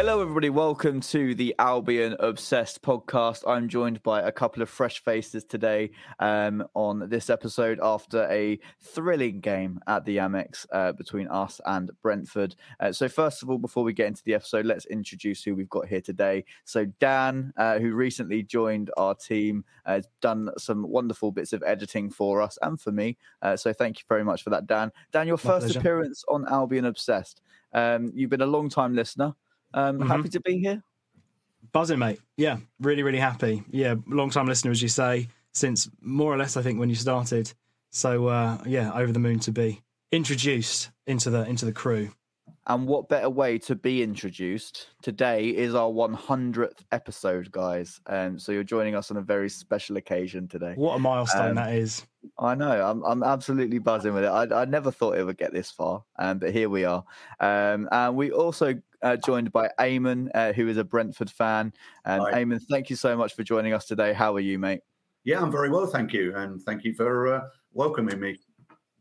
Hello, everybody. Welcome to the Albion Obsessed podcast. I'm joined by a couple of fresh faces today um, on this episode after a thrilling game at the Amex uh, between us and Brentford. Uh, so, first of all, before we get into the episode, let's introduce who we've got here today. So, Dan, uh, who recently joined our team, uh, has done some wonderful bits of editing for us and for me. Uh, so, thank you very much for that, Dan. Dan, your My first pleasure. appearance on Albion Obsessed. Um, you've been a long time listener. Um, Mhm. Happy to be here. Buzzing, mate. Yeah, really, really happy. Yeah, long time listener, as you say, since more or less I think when you started. So uh, yeah, over the moon to be introduced into the into the crew. And what better way to be introduced? Today is our 100th episode, guys. Um, so you're joining us on a very special occasion today. What a milestone Um, that is. I know. I'm I'm absolutely buzzing with it. I, I never thought it would get this far, um, but here we are. Um, and we also uh, joined by Eamon, uh, who is a Brentford fan. And Hi. Eamon, thank you so much for joining us today. How are you, mate? Yeah, I'm very well, thank you, and thank you for uh, welcoming me.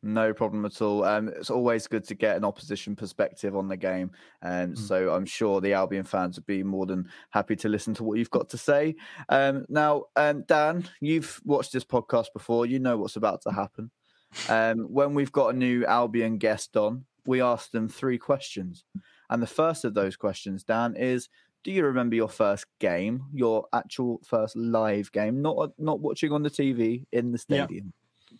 No problem at all. Um, it's always good to get an opposition perspective on the game, and Mm. so I'm sure the Albion fans would be more than happy to listen to what you've got to say. Um, now, um, Dan, you've watched this podcast before. You know what's about to happen. Um, when we've got a new Albion guest on, we ask them three questions, and the first of those questions, Dan, is. Do you remember your first game, your actual first live game, not not watching on the TV in the stadium?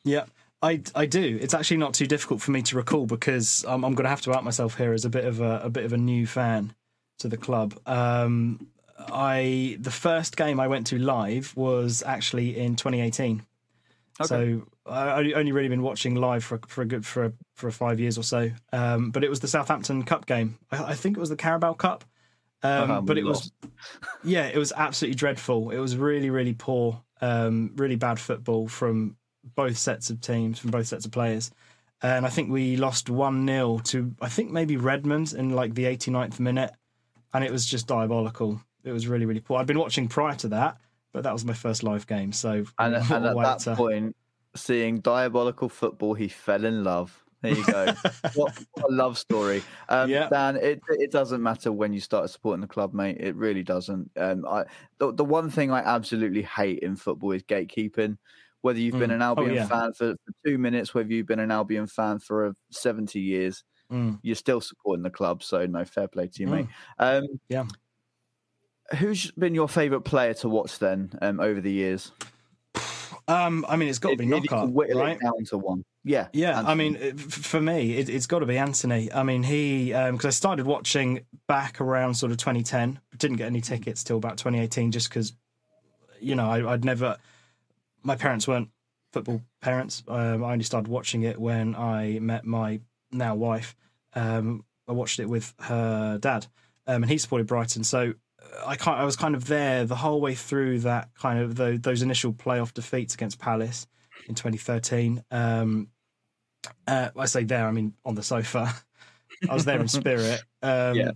Yeah, I I do. It's actually not too difficult for me to recall because um, I'm going to have to out myself here as a bit of a, a bit of a new fan to the club. Um, I the first game I went to live was actually in 2018. So I only really been watching live for for a good for for five years or so. Um, but it was the Southampton Cup game. I, I think it was the Carabao Cup. Um, but it was yeah, it was absolutely dreadful. It was really, really poor, um, really bad football from both sets of teams, from both sets of players. And I think we lost 1 0 to, I think maybe Redmond in like the 89th minute. And it was just diabolical. It was really, really poor. I'd been watching prior to that, but that was my first live game. So, And, and at that point, seeing diabolical football, he fell in love. There you go. what, what a love story. Um, Yeah. Dan, it, it doesn't matter when you start supporting the club, mate. It really doesn't. Um, I, the, the one thing I absolutely hate in football is gatekeeping. Whether you've been Mm. an Oh, Albion yeah. fan for, for two minutes, whether you've been an Albion fan for uh, 70 years, Mm. you're still supporting the club. So, no, fair play to you, mate. Mm. Um, Yeah. Who's been your favourite player to watch then um, over the years? Um, I mean, it's got to be knockout, right? down to one. Yeah. Yeah, I mean, for me, it, it's got to be Anthony. I mean, he because I started watching back around sort of 2010. Didn't get any tickets till about 2018, just because you know I, I'd never. My parents weren't football parents. Um, I only started watching it when I met my now wife. Um, I watched it with her dad, um, and he supported Brighton. So I kind I was kind of there the whole way through that kind of tho- those initial playoff defeats against Palace in 2013. Um, uh, I say there, I mean on the sofa. I was there in spirit. Um, Yeah.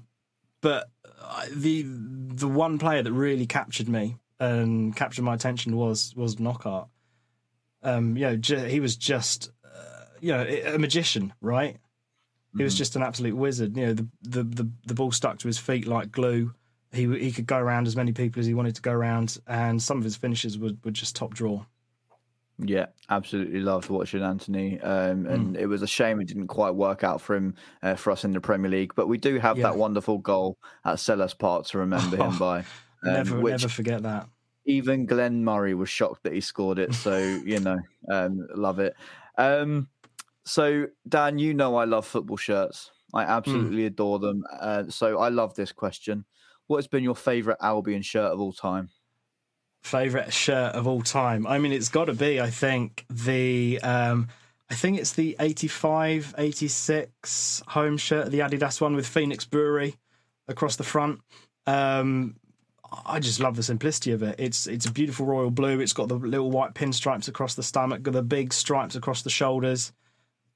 But I- the the one player that really captured me and captured my attention was was Knockaert. Um, you know, ju- he was just uh, you know a magician, right? He was Mhm. just an absolute wizard. You know, the, the the the ball stuck to his feet like glue. He he could go around as many people as he wanted to go around, and some of his finishes were, were just top draw. Yeah, absolutely loved watching Anthony, Hmm. um, and it was a shame it didn't quite work out for him uh, for us in the Premier League. But we do have Yeah. that wonderful goal at Selhurst Park to remember him by. um, never which never forget that. even Glenn Murray was shocked that he scored it. So you know, um, love it. Um, so Dan, you know I love football shirts. I absolutely adore them. Uh, so I love this question. What has been your favourite Albion shirt of all time? favorite shirt of all time. I mean, it's got to be. I think the. Um, I think it's the 85, 86 home shirt, the Adidas one with Phoenix Brewery across the front. Um, I just love the simplicity of it. It's it's a beautiful royal blue. It's got the little white pinstripes across the stomach, the big stripes across the shoulders.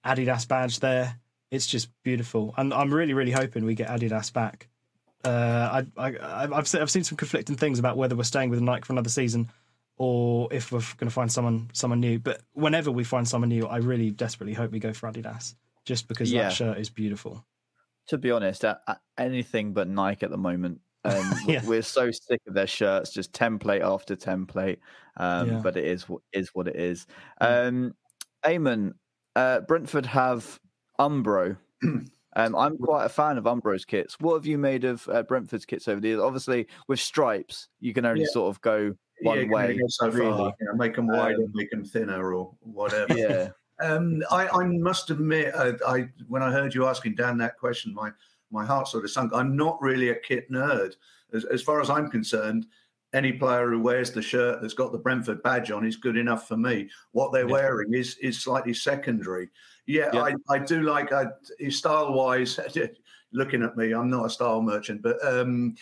Adidas badge there. It's just beautiful, and I'm really really hoping we get Adidas back. Uh, I, I, I've I've seen some conflicting things about whether we're staying with Nike for another season, or if we're going to find someone someone new. But whenever we find someone new, I really desperately hope we go for Adidas, just because Yeah. that shirt is beautiful. to be honest, at, at anything but Nike at the moment. Um, yeah. We're so sick of their shirts, just template after template. Um, yeah. But it is is what it is. Um, Eamon, uh, Brentford have Umbro. Um, I'm quite a fan of Umbro's kits. What have you made of uh, Brentford's kits over the years? Obviously, with stripes, you can only yeah. sort of go one yeah, way. so really. you know, make them wider, um, make them thinner, or whatever. Yeah. Um, I, I, must admit, I, I, when I heard you asking Dan that question, my my heart sort of sunk. I'm not really a kit nerd. As, as far as I'm concerned, any player who wears the shirt that's got the Brentford badge on is good enough for me. What they're wearing is is slightly secondary. Yeah, yeah. I, I do like I, style wise. looking at me, I'm not a style merchant, but um,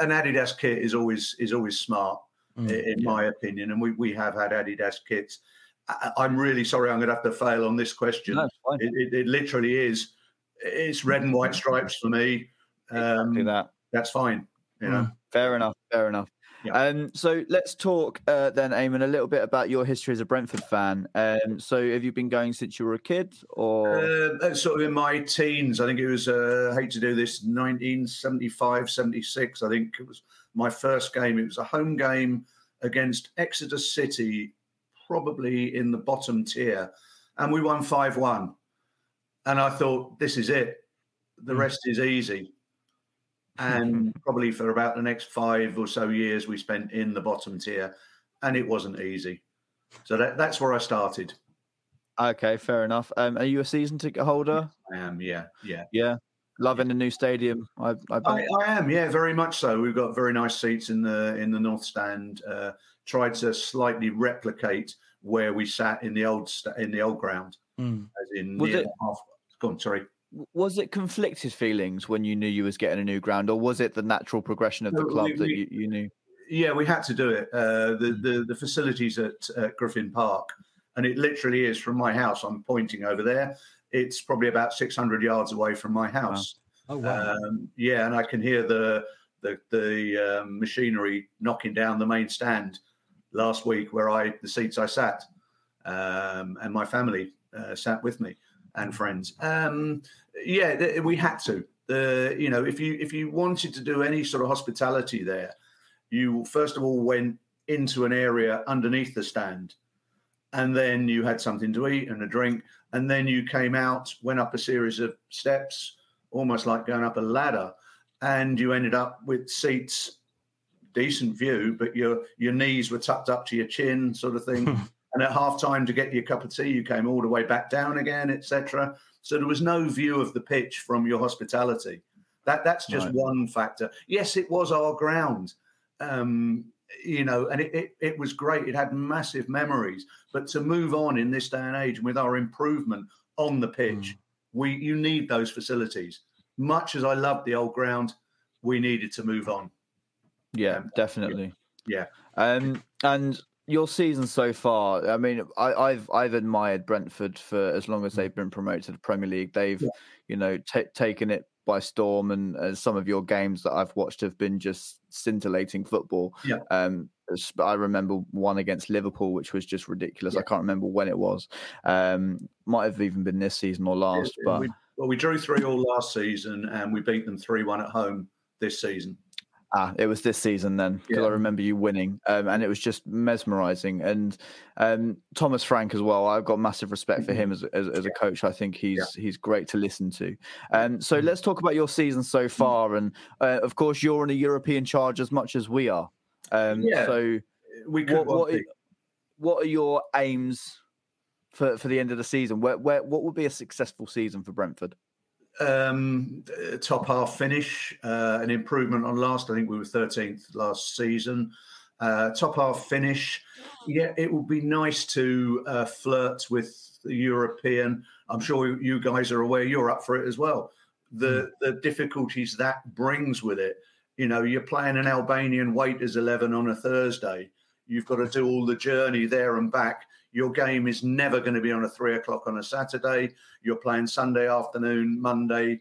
an Adidas kit is always is always smart mm, in yeah. my opinion, and we we have had Adidas kits. I, am really sorry, I'm going to have to fail on this question. No, it, it, it, literally is. It's red and white stripes for me. Um, exactly that. That's fine. You know. Mm, fair enough. Fair enough. Yeah. Um, so let's talk uh, then, Eamon, a little bit about your history as a Brentford fan. Um, so have you been going since you were a kid, or uh, sort of in my teens? I think it was. Uh, I hate to do this. 1975, 76. I think it was my first game. It was a home game against Exeter City, probably in the bottom tier, and we won five one. And I thought, this is it. The hmm. rest is easy and probably for about the next five or so years we spent in the bottom tier and it wasn't easy. So that, that's where i started. Okay fair enough. Um, are you a season ticket holder? I am yeah yeah. Yeah? Loving the new stadium I, I, I, I, am yeah very much so. We've got very nice seats in the in the north stand. Uh, tried to slightly replicate where we sat in the old in the old ground mm. as in was it, half, go on sorry was it conflicted feelings when you knew you was getting a new ground, or was it the natural progression of the club we, that you, you, knew? Yeah, we had to do it. Uh, the, hmm. the, the facilities at uh, Griffin Park, and it literally is from my house. I'm pointing over there. It's probably about 600 yards away from my house. Wow. Oh wow! Um, yeah, and I can hear the the the um, machinery knocking down the main stand last week, where I the seats I sat, um, and my family uh, sat with me and friends. Um, yeah, we had to. Uh, you know, if you if you wanted to do any sort of hospitality there, you first of all went into an area underneath the stand, and then you had something to eat and a drink, and then you came out, went up a series of steps, almost like going up a ladder, and you ended up with seats, decent view, but your your knees were tucked up to your chin, sort of thing. and at half time to get your cup of tea, you came all the way back down again, etc. So there was no view of the pitch from your hospitality. That that's just right. one factor. Yes, it was our ground, um, you know, and it, it, it was great. It had massive memories. But to move on in this day and age, and with our improvement on the pitch, mm. we you need those facilities. Much as I loved the old ground, we needed to move on. Yeah, um, definitely. Yeah. Um, and your season so far, I mean, I, have I've admired Brentford for as long as they've been promoted to the Premier League. They've, yeah. you know, t- taken it by storm, and uh, some of your games that I've watched have been just scintillating football. Yeah. Um, I remember one against Liverpool, which was just ridiculous. Yeah. I can't remember when it was. Um, might have even been this season or last. Yeah, but we, well, we drew three all last season, and we beat them three one at home this season. Ah, it was this season then because yeah. I remember you winning, um, and it was just mesmerising. And um, Thomas Frank as well. I've got massive respect for him mm-hmm. as, as, as a coach. I think he's yeah. he's great to listen to. Um, so mm-hmm. let's talk about your season so mm-hmm. far, and uh, of course you're in a European charge as much as we are. Um, yeah. So we could. What, what, are, what are your aims for for the end of the season? Where, where what would be a successful season for Brentford? Um, top half finish, uh, an improvement on last. I think we were 13th last season. Uh, top half finish. Yeah, it would be nice to uh, flirt with the European. I'm sure you guys are aware you're up for it as well. The mm. the difficulties that brings with it. You know, you're playing an Albanian waiters 11 on a Thursday. You've got to do all the journey there and back. Your game is never going to be on a three o'clock on a Saturday. You're playing Sunday afternoon, Monday,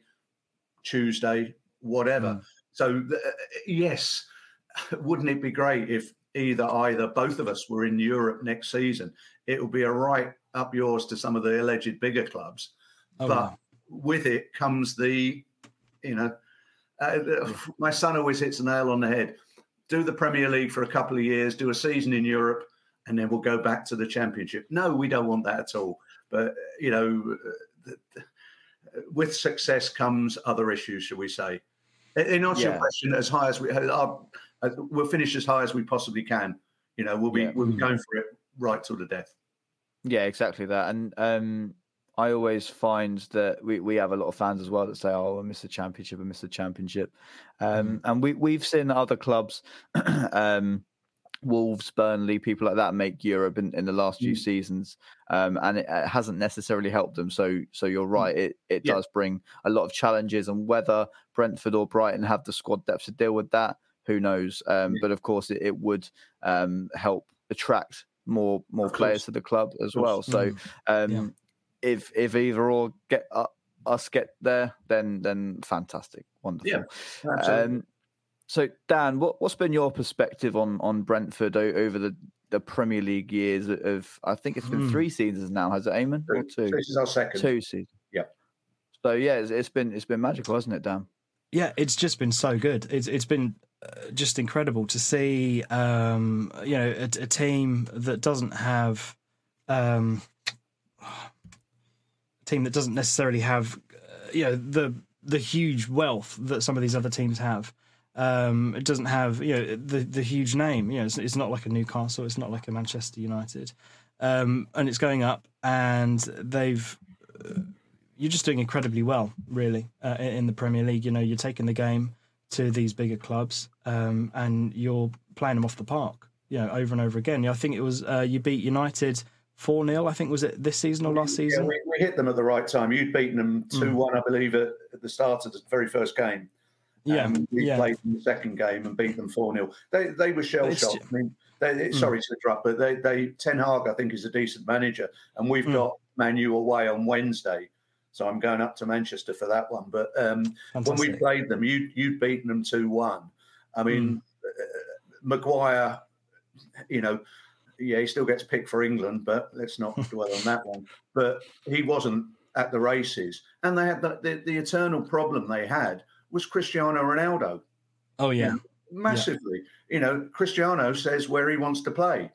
Tuesday, whatever. Mm. So, uh, yes, wouldn't it be great if either either both of us were in Europe next season? It would be a right up yours to some of the alleged bigger clubs. Oh, but wow. with it comes the you know, uh, my son always hits a nail on the head. Do the Premier League for a couple of years, do a season in Europe, and then we'll go back to the Championship. No, we don't want that at all. But you know, with success comes other issues, shall we say? In answer yeah. your question, as high as we, are, we'll finish as high as we possibly can. You know, we'll be yeah. we'll be going for it right till the death. Yeah, exactly that. And um, I always find that we, we have a lot of fans as well that say, "Oh, I miss the championship, I miss the championship," um, mm. and we we've seen other clubs, um, Wolves, Burnley, people like that make Europe in, in the last few mm. seasons, um, and it, it, hasn't necessarily helped them. So so you're mm. right, it it yeah. does bring a lot of challenges, and whether Brentford or Brighton have the squad depth to deal with that, who knows? Um, yeah. But of course, it, it would um, help attract more more players to the club as well. So mm. um, yeah. if if either or get uh, us get there, then then fantastic, wonderful. Yeah, um, so Dan, what what's been your perspective on on Brentford over the the Premier League years of I think it's been mm. three seasons now, has it, Eamon? Or two? This is our second. Two seasons. Yeah. So yeah, it's, it's been it's been magical, hasn't it, Dan? Yeah, it's just been so good. It's it's been uh, just incredible to see um, you know a, a, team that doesn't have um, a team that doesn't necessarily have uh, you know the the huge wealth that some of these other teams have. Um, it doesn't have you know the the huge name. You know, it's, it's not like a Newcastle. It's not like a Manchester United, um, and it's going up. And they've uh, you're just doing incredibly well, really, uh, in the Premier League. You know, you're taking the game to these bigger clubs, um, and you're playing them off the park, you know, over and over again. I think it was uh, you beat United four 0 I think was it this season or last season? Yeah, we, we, hit them at the right time. You'd beaten them hmm. two one, mm. I believe, at, at, the start of the very first game. Yeah, um, we yeah. played in the second game and beat them four 0 They they were shell shocked. I mean, they, mm. sorry to interrupt, but they they Ten Hag I think is a decent manager, and we've mm. got Man U away on Wednesday. So I'm going up to Manchester for that one. But um, when we played them, you you'd beaten them two one. I mean, mm. uh, Maguire, you know, yeah, he still gets picked for England, but let's not dwell on that one. But he wasn't at the races, and they had the, the, the eternal problem they had was Cristiano Ronaldo. Oh yeah, massively. Yeah. You know, Cristiano says where he wants to play,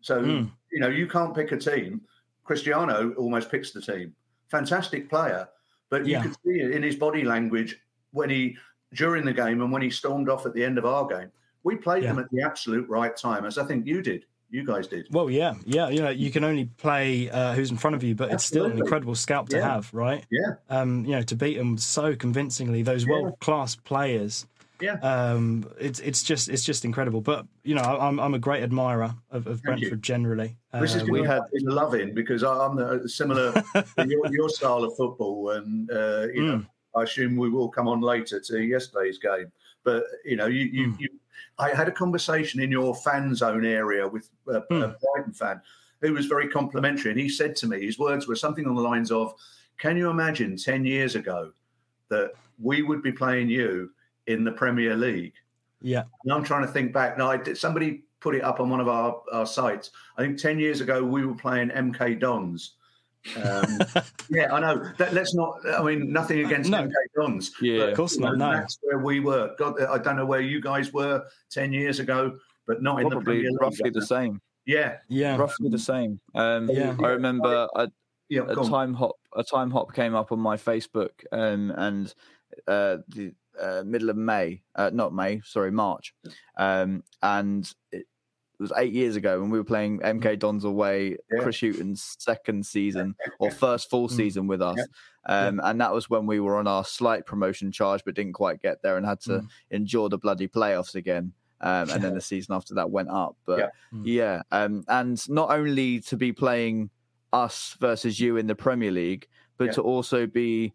so mm. you know you can't pick a team. Cristiano almost picks the team fantastic player, but you yeah. could see it in his body language when he during the game and when he stormed off at the end of our game. We played yeah. them at the absolute right time, as I think you did. You guys did. Well, yeah, yeah. You know, you can only play uh, who's in front of you, but Absolutely. it's still an incredible scalp to yeah. have, right? Yeah. Um, you know, to beat them so convincingly, those world class players yeah. Um, it's it's just it's just incredible. But you know, I'm I'm a great admirer of, of Brentford you. generally. This is we had been loving because I'm the, similar your, your style of football, and uh, you mm. know, I assume we will come on later to yesterday's game. But you know, you you, mm. you I had a conversation in your fan zone area with a, mm. a Brighton fan who was very complimentary, and he said to me, his words were something on the lines of, "Can you imagine ten years ago that we would be playing you?" in the Premier League. Yeah. And I'm trying to think back. Now, I did, somebody put it up on one of our, our sites. I think 10 years ago, we were playing MK Dons. Um, yeah, I know. That, let's not, I mean, nothing against no. MK Dons. Yeah, of course not. No. That's where we were. God, I don't know where you guys were 10 years ago, but not Probably in the Premier League. roughly the same. Yeah. Yeah. Roughly the same. Um, yeah. I remember a, yeah, a time hop a time hop came up on my Facebook um, and uh, the uh, middle of May, uh, not May, sorry, March, um, and it was eight years ago when we were playing MK mm. Dons away, yeah. Chris Hughton's second season or first full mm. season with us, um, and that was when we were on our slight promotion charge, but didn't quite get there and had to mm. endure the bloody playoffs again. Um, and then the season after that went up, but yeah, yeah um, and not only to be playing us versus you in the Premier League, but to also be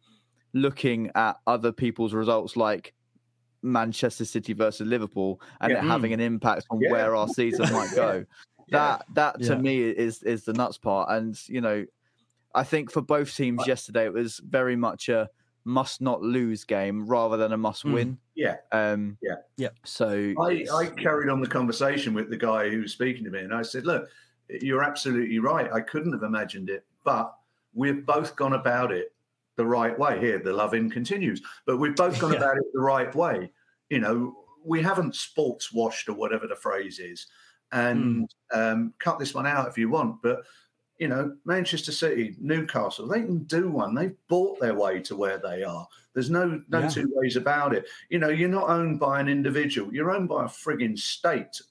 looking at other people's results like Manchester City versus Liverpool and yeah. it having an impact on yeah. where our season might go. That that to me is is the nuts part. And you know, I think for both teams yesterday it was very much a must not lose game rather than a must hmm. win. Yeah. Um, yeah. Yeah. So I, I carried on the conversation with the guy who was speaking to me and I said, look, you're absolutely right. I couldn't have imagined it, but we've both gone about it the right way. Here, the loving continues, but we've both gone Yeah. about it the right way. You know, we haven't sports washed or whatever the phrase is, and um, cut this one out if you want. But you know, Manchester City, Newcastle, they can do one. They've bought their way to where they are. There's no no Yeah. two ways about it. You know, you're not owned by an individual. You're owned by a frigging state.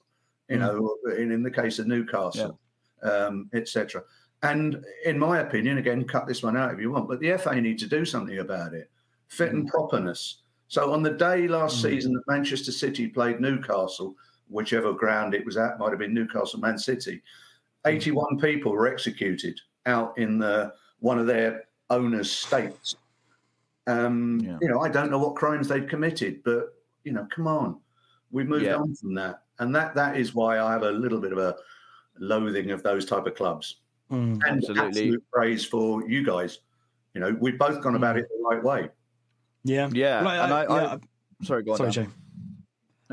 You Mm. know, in, in the case of Newcastle, um, etc. And in my opinion, again, cut this one out if you want, but the FA need to do something about it. Fit and properness. So on the day last Mm. season that Manchester City played Newcastle, whichever ground it was at, might have been Newcastle Man City, 81 people were executed out in the one of their owners' states. Um, Yeah. You know, I don't know what crimes they've committed, but you know, come on, we've moved Yeah. on from that, and that that is why I have a little bit of a loathing of those type of clubs. Mm. And Absolutely. absolute praise for you guys. You know, we've both gone about it the right way. Yeah. Yeah, Well, and I, I, yeah, sorry, go on. sorry, Dan. Jay.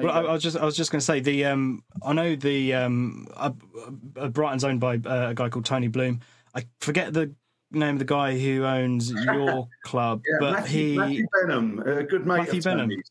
Well, I. I was just I was just going to say the um I know the um uh, uh, Brighton's owned by uh, a guy called Tony Bloom. I forget the name of the guy who owns your club, Yeah, but Matthew, he Matthew Benham, a good mate Matthew of Benham. Tony's.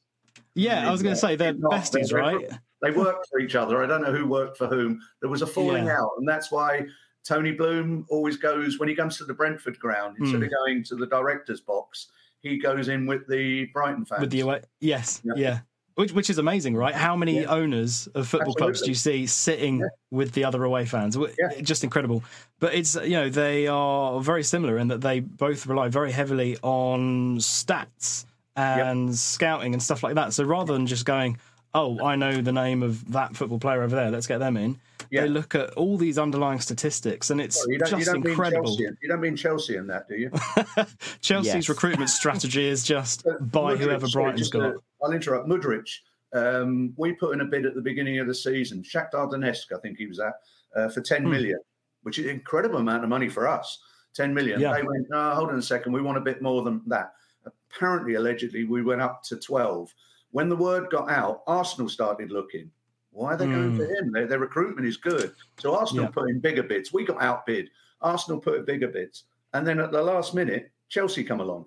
yeah, I was going to say they're Not- besties, they're- right? They worked for each other. I don't know who worked for whom. There was a falling Yeah. out, and that's why Tony Bloom always goes when he comes to the Brentford ground instead Hmm. of going to the director's box. He goes in with the Brighton fans. With the away, yes, Yeah. yeah. Which, which is amazing, right? How many Yeah. owners of football clubs do you see sitting Yeah. with the other away fans? Just incredible. But it's you know they are very similar in that they both rely very heavily on stats and scouting and stuff like that. So rather than just going, oh, I know the name of that football player over there, let's get them in. Yeah. They look at all these underlying statistics, and it's Sorry, you don't, you just incredible. Chelsea. You don't mean Chelsea in that, do you? Chelsea's Yes. recruitment strategy is just buy Mudryk, whoever sorry, Brighton's just, got. uh, I'll interrupt. Mudryk. Um, we put in a bid at the beginning of the season. Shakhtar Donetsk, I think he was at, uh, for 10 Hmm. million, which is an incredible amount of money for us. 10 million. Yeah. They went, no, hold on a second. We want a bit more than that. Apparently, allegedly, we went up to 12. When the word got out, Arsenal started looking. Why are they going Hmm. for him? Their, their recruitment is good. So Arsenal Yeah. put in bigger bids. We got outbid. Arsenal put in bigger bids. And then at the last minute, Chelsea come along.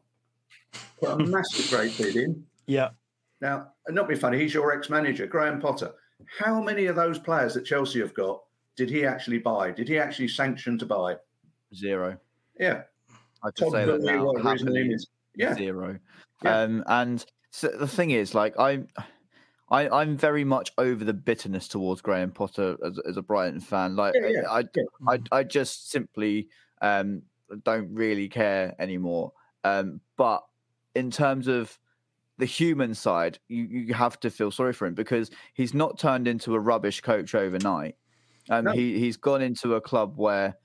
Put a massive great bid in. Yeah. Now, not be funny, he's your ex-manager, Graham Potter. How many of those players that Chelsea have got did he actually buy? Did he actually sanction to buy? Zero. Yeah, I Todd say that now. happily. Yeah, zero. Yeah. Um, and so the thing is, like, I'm, I, I'm very much over the bitterness towards Graham Potter as, as a Brighton fan. Like, Yeah, yeah, I, yeah. I, I just simply um, don't really care anymore. Um, but in terms of the human side, you, you have to feel sorry for him because he's not turned into a rubbish coach overnight. Um, No. he he's gone into a club where,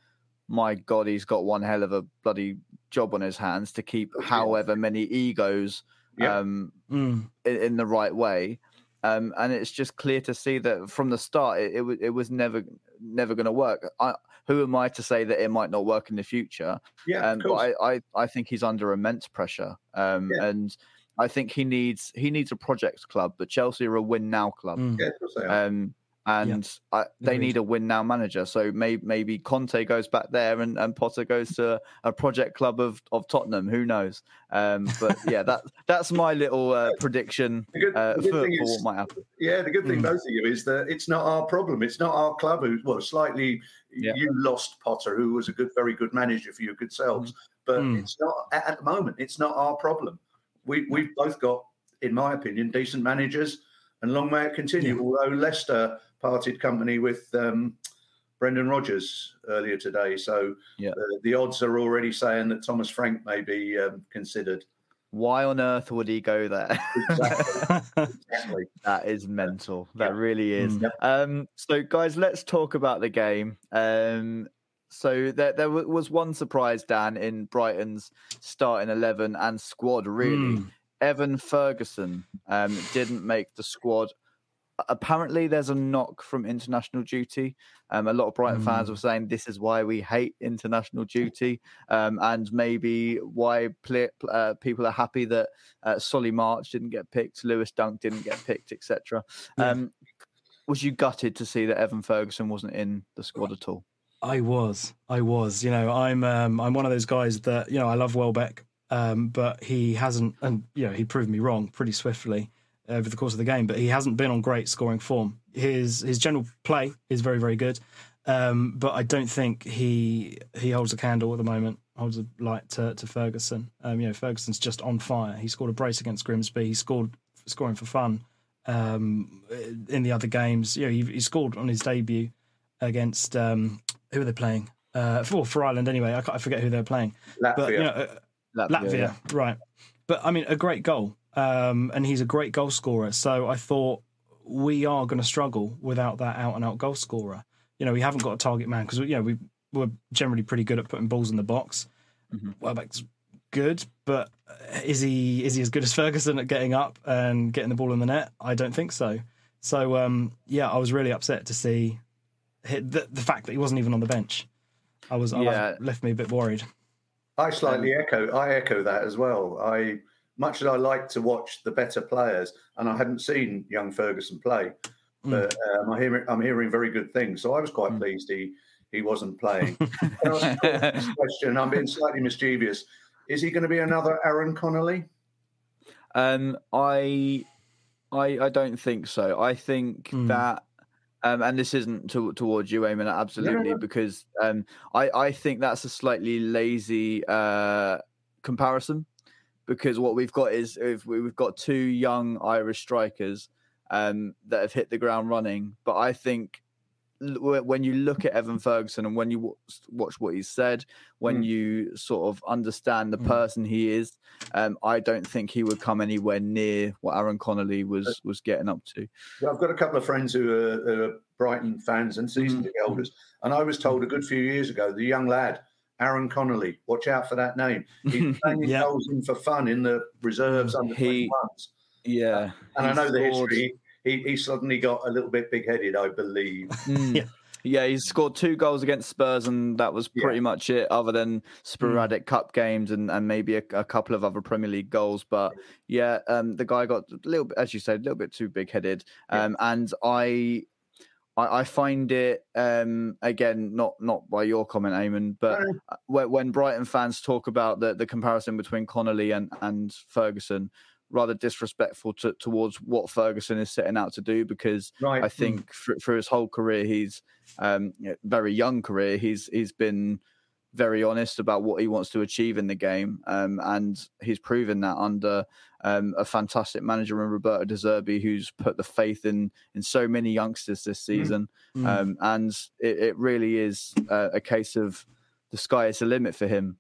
my God, he's got one hell of a bloody job on his hands to keep Oh, however many egos Yeah. um, Mm. in, in the right way. Um, and it's just clear to see that from the start, it, it, wa- it was never never going to work. I, who am I to say that it might not work in the future? yeah, Um, of but course. I, I, I think he's under immense pressure. Um, Yeah. And I think he needs he needs a project club, but Chelsea are a win now club. Mm. yeah, they are. Um, and I, they Agreed. need a win now manager. So maybe maybe Conte goes back there and, and Potter goes to a project club of, of Tottenham. Who knows? Um, but yeah, that that's my little uh, prediction The good- uh, the for, is- what might happen. yeah, the good thing, Mm. both of you, is that it's not our problem. It's not our club who, well, slightly Yeah. you lost Potter, who was a good, very good manager for your good selves. But Mm. it's not at, at the moment. It's not our problem. We we've both got, in my opinion, decent managers, and long may it continue. Yeah. Although Leicester parted company with um, Brendan Rodgers earlier today, so Yeah. the, the odds are already saying that Thomas Frank may be um, considered. Why on earth would he go there? Exactly. exactly. that is mental. That Yeah. really is. Mm. Um, so, guys, let's talk about the game. Um, so there, there was one surprise, Dan, in Brighton's starting eleven and squad. Really, Mm. Evan Ferguson um, didn't make the squad. Apparently, there's a knock from international duty. Um, a lot of Brighton fans Mm. were saying this is why we hate international duty, um, and maybe why uh, people are happy that uh, Solly March didn't get picked, Lewis Dunk didn't get picked, etc. Yeah. Um, was you gutted to see that Evan Ferguson wasn't in the squad at all? I was, I was. You know, I'm, um, I'm one of those guys that you know I love Welbeck. um, but he hasn't, and you know, he proved me wrong pretty swiftly over the course of the game. But he hasn't been on great scoring form. His his general play is very very good, um, but I don't think he he holds a candle at the moment. Holds a light to, to Ferguson. Um, you know, Ferguson's just on fire. He scored a brace against Grimsby. He scored scoring for fun um, in the other games. You know, he, he scored on his debut against um, who are they playing? Uh, for for Ireland anyway. I, I forget who they're playing. Latvia. But you know, uh, Latvia, Latvia, yeah. right? But I mean, a great goal, um, and he's a great goal scorer. So I thought we are going to struggle without that out and out goal scorer. You know, we haven't got a target man because you know we we're generally pretty good at putting balls in the box. Mhm. Welbeck's good, but is he is he as good as Ferguson at getting up and getting the ball in the net? I don't think so. So um, yeah, I was really upset to see hit the, the fact that he wasn't even on the bench. I was, I Yeah. was left me a bit worried. I slightly echo. I echo that as well. I much as I like to watch the better players, and I hadn't seen young Ferguson play, Mm. but um, I hear I'm hearing very good things. So I was quite Mm. pleased he he wasn't playing. this question, I'm being slightly mischievous. Is he going to be another Aaron Connolly? Um, I, I, I don't think so. I think Hmm. that, um, and this isn't to, towards you, Eamon, absolutely, no. because um, I, I think that's a slightly lazy uh, comparison, because what we've got is we've got two young Irish strikers um, that have hit the ground running, but I think when you look at Evan Ferguson and when you watch, what he's said, when Mm. you sort of understand the Mm. person he is, um, I don't think he would come anywhere near what Aaron Connolly was was getting up to. Well, I've got a couple of friends who are, who are Brighton fans and season ticket holders, and I was told a good few years ago the young lad. Aaron Connolly, watch out for that name. He's playing Yeah. goals in for fun in the reserves under He- 21s. yeah, And I he know the history. He, he suddenly got a little bit big headed, I believe. Mm. Yeah. Yeah, he scored two goals against Spurs, and that was Yeah. pretty much it, other than sporadic cup games and, and maybe a, a couple of other Premier League goals. But yeah, um, the guy got a little bit, as you said, a little bit too big headed. Yeah. Um, and I, I, I find it um, again not not by your comment, Eamon, but No. uh, when, when Brighton fans talk about the, the comparison between Connolly and, and Ferguson, rather disrespectful to, towards what Ferguson is setting out to do because Right. I think through, through his whole career, he's um, very young career. He's he's been very honest about what he wants to achieve in the game, um, and he's proven that under um, a fantastic manager in Roberto De Zerbi, who's put the faith in in so many youngsters this season. Mm. Um, and it, it really is uh, a case of the sky is the limit for him.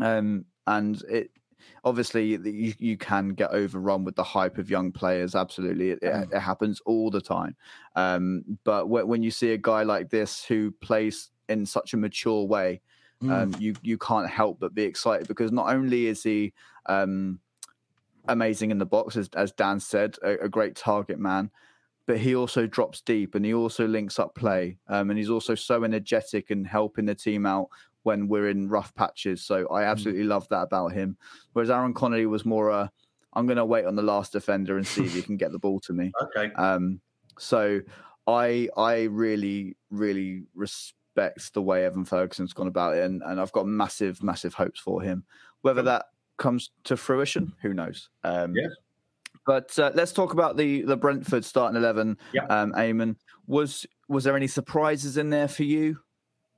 Um, and it obviously you, you can get overrun with the hype of young players. Absolutely, it, it, it happens all the time. Um, but wh- when you see a guy like this who plays in such a mature way, Mm. um, you you can't help but be excited because not only is he um, amazing in the box, as, as Dan said, a, a great target man, but he also drops deep and he also links up play, um, and he's also so energetic and helping the team out when we're in rough patches. So I absolutely love that about him. Whereas Aaron Connolly was more a, I'm going to wait on the last defender and see if he can get the ball to me. okay. Um, so I I really really respect the way Evan Ferguson's gone about it, and, and I've got massive massive hopes for him. Whether that comes to fruition, who knows? Um, Yes. But uh, let's talk about the the Brentford starting eleven. Yeah. Um, Eamon, was was there any surprises in there for you?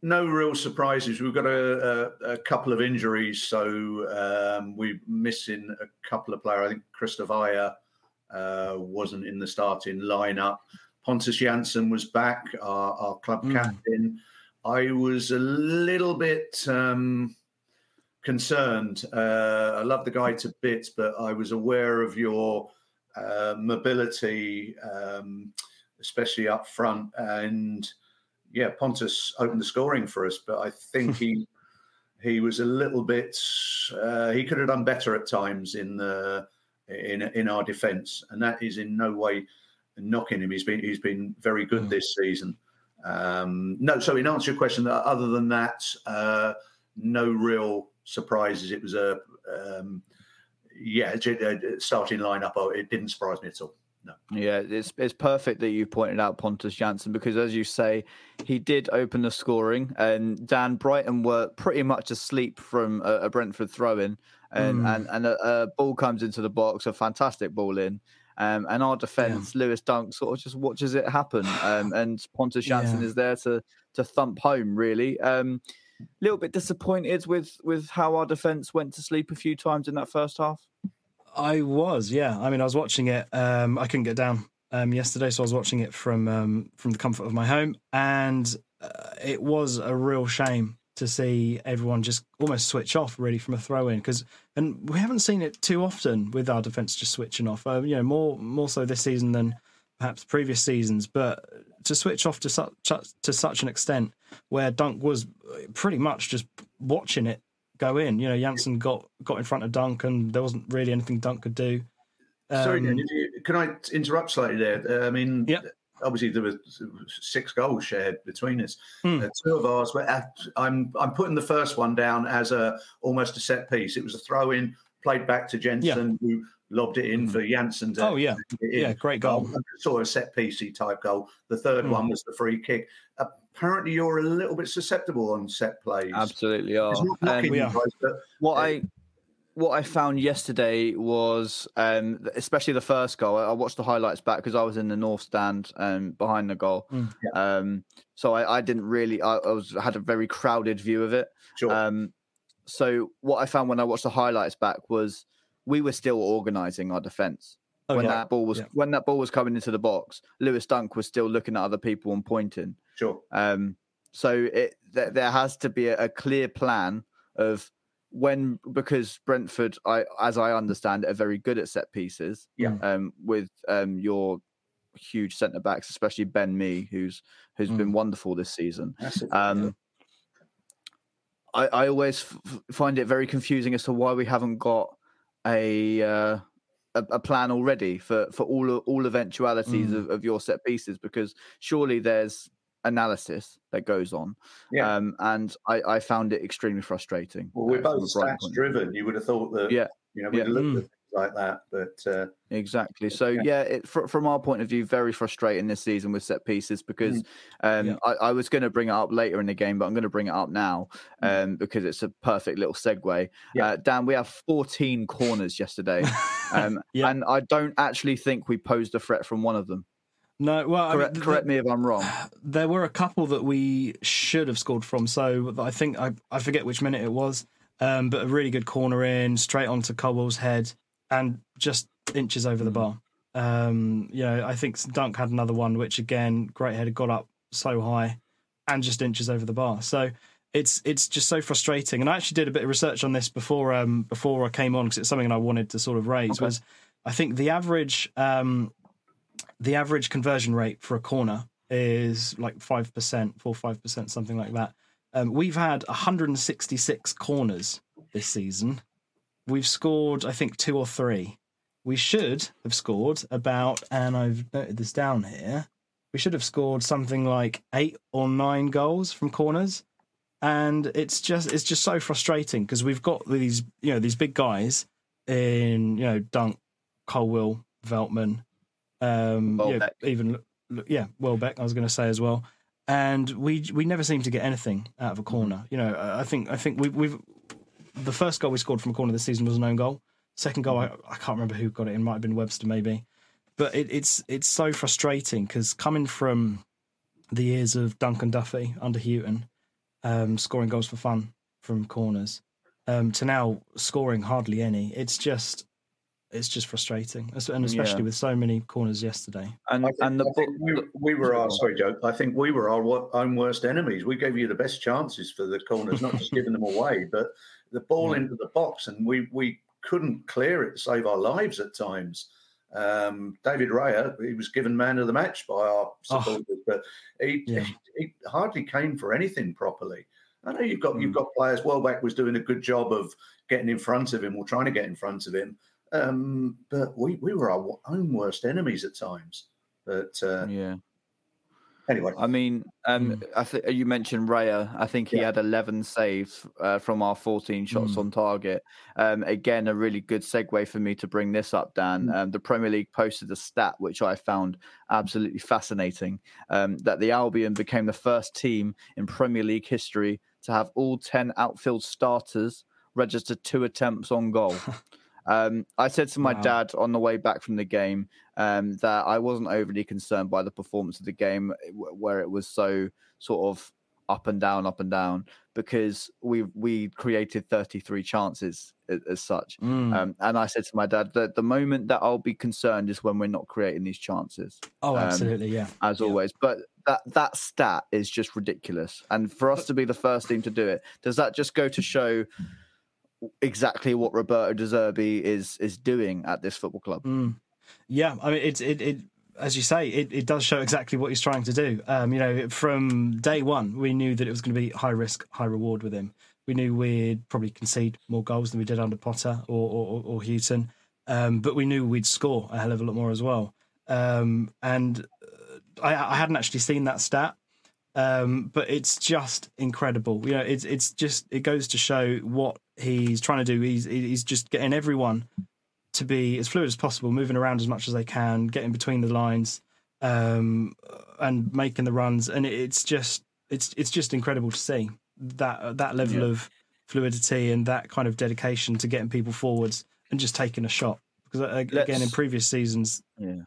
no real surprises. We've got a, a, a couple of injuries, so um, we're missing a couple of players. I think Christopher uh, wasn't in the starting lineup. Pontus Jansson was back, our, our club Mm. captain. I was a little bit um, concerned. Uh, I love the guy to bits, but I was aware of your uh, mobility, um, especially up front, and yeah, Pontus opened the scoring for us, but I think he he was a little bit. Uh, he could have done better at times in the in in our defence, and that is in no way knocking him. He's been he's been very good Mm. this season. Um, no, so in answer to your question, other than that, uh, no real surprises. It was a um, yeah, j- uh, starting lineup. Oh, it didn't surprise me at all. no. Yeah, it's it's perfect that you pointed out Pontus Jansson because, as you say, he did open the scoring, and Dan Brighton were pretty much asleep from a, a Brentford throw-in, and Mm. and and a, a ball comes into the box, a fantastic ball in. Um, and our defense, Lewis Dunk, sort of just watches it happen, um, and Pontus Jansson Yeah. is there to to thump home. Really, um, little bit disappointed with with how our defense went to sleep a few times in that first half. I was, yeah. I mean, I was watching it. Um, I couldn't get down um, yesterday, so I was watching it from um, from the comfort of my home, and uh, it was a real shame to see everyone just almost switch off really from a throw in because and we haven't seen it too often with our defense just switching off. Uh, you know, more more so this season than perhaps previous seasons, but to switch off to such to such an extent where Dunk was pretty much just watching it go in. You know, Jansson got got in front of Dunk, and there wasn't really anything Dunk could do. Sorry, Um, you- can I interrupt slightly there? Uh, I mean, Yeah. obviously there were six goals shared between us. Hmm. Uh, two of ours were. At, I'm I'm putting the first one down as a almost a set piece. It was a throw in, played back to Jensen, who lobbed it in for Jansson. To Oh yeah, get it in. yeah, great goal. Um, sort of set piecey type goal. The third Hmm. one was the free kick. Apparently, you're a little bit susceptible on set plays. Absolutely are. It's And- we are. guys, but what Uh, I what I found yesterday was, um, especially the first goal. I I watched the highlights back because I was in the north stand um, behind the goal, Mm. um, so I, I didn't really. I, I was had a very crowded view of it. sure. Um, so what I found when I watched the highlights back was we were still organising our defence. Oh, when yeah. that ball was Yeah. when that ball was coming into the box, Lewis Dunk was still looking at other people and pointing. sure. Um, so it th- there has to be a, a clear plan of when because Brentford, I as I understand it, are very good at set pieces. Yeah. Um, with um your huge centre backs, especially Ben Mee, who's who's Mm. been wonderful this season. Um, I, I always f- find it very confusing as to why we haven't got a uh, a, a plan already for for all all eventualities Mm. of, of your set pieces because surely there's analysis that goes on. Yeah. Um, and I, I found it extremely frustrating. Well, we're uh, both stats point of view. driven. You would have thought that, Yeah. you know, we'd Yeah. looked Mm. at like that. But uh, Exactly. So Yeah. yeah, it, fr- from our point of view, very frustrating this season with set pieces because um, Yeah. I, I was going to bring it up later in the game, but I'm going to bring it up now um, because it's a perfect little segue. Yeah. Uh, Dan, we have 14 corners yesterday, um, and I don't actually think we posed a threat from one of them. No, well, I mean, Correct, correct me if I'm wrong. there were a couple that we should have scored from. So I think I, I forget which minute it was, um, but a really good corner in straight onto Colwill's head and just inches over the bar. Um, you know, I think Dunk had another one, which again, great header got up so high and just inches over the bar. So it's it's just so frustrating. And I actually did a bit of research on this before um, before I came on because it's something I wanted to sort of raise. Okay. Was I think the average um, the average conversion rate for a corner is like five percent, four five percent, something like that. Um, we've had 166 corners this season. We've scored, I think, two or three. We should have scored about, and I've noted this down here. We should have scored something like eight or nine goals from corners, and it's just it's just so frustrating because we've got these you know these big guys in you know Dunk, Colwill, Veltman, um, you know, even yeah, Welbeck. I was going to say as well, and we we never seem to get anything out of a corner. You know, I I think I think we, we've the first goal we scored from a corner this season was an own goal. Second goal, I, I can't remember who got it. It might have been Webster, maybe. But it, it's it's so frustrating because coming from the years of Dunk and Duffy under Hughton, um, scoring goals for fun from corners, um, to now scoring hardly any, it's just it's just frustrating, and especially Yeah. with so many corners yesterday. And think, and the I think bo- we, we were our sorry, Joe. I think we were our own worst enemies. We gave you the best chances for the corners, not just giving them away, but the ball Yeah. into the box, and we we couldn't clear it to save our lives at times. Um, David Raya, he was given man of the match by our supporters, but he, Yeah. he, he hardly came for anything properly. I know you've got you've Mm. got players. Welbeck was doing a good job of getting in front of him or trying to get in front of him, um, but we we were our own worst enemies at times. But uh, yeah. Anyway, I mean, um, Mm. I think you mentioned Raya. I think he Yeah. had 11 saves uh, from our 14 shots Mm. on target. Um, again, a really good segue for me to bring this up, Dan. Mm. Um, the Premier League posted a stat which I found absolutely fascinating um, that the Albion became the first team in Premier League history to have all 10 outfield starters register two attempts on goal. Um, I said to my Wow. dad on the way back from the game um, that I wasn't overly concerned by the performance of the game, where it was so sort of up and down, up and down, because we we created 33 chances as, as such. Mm. Um, and I said to my dad that the moment that I'll be concerned is when we're not creating these chances, oh, um, absolutely, yeah. as Yeah. always. But that that stat is just ridiculous. And for us to be the first team to do it, does that just go to show exactly what Roberto De Zerbi is is doing at this football club? Mm. Yeah, I mean, it, it, it, as you say, it, it does show exactly what he's trying to do. Um, you know, from day one, we knew that it was going to be high risk, high reward with him. We knew we'd probably concede more goals than we did under Potter or or, or Hughton, um, but we knew we'd score a hell of a lot more as well. Um, and uh, I, I hadn't actually seen that stat, um, but it's just incredible. You know, it's it's just it goes to show what he's trying to do. He's he's just getting everyone to be as fluid as possible, moving around as much as they can, getting between the lines, um, and making the runs. And it's just it's it's just incredible to see that that level Yeah. of fluidity and that kind of dedication to getting people forwards and just taking a shot. Because uh, again, in Let's- previous seasons, Yeah.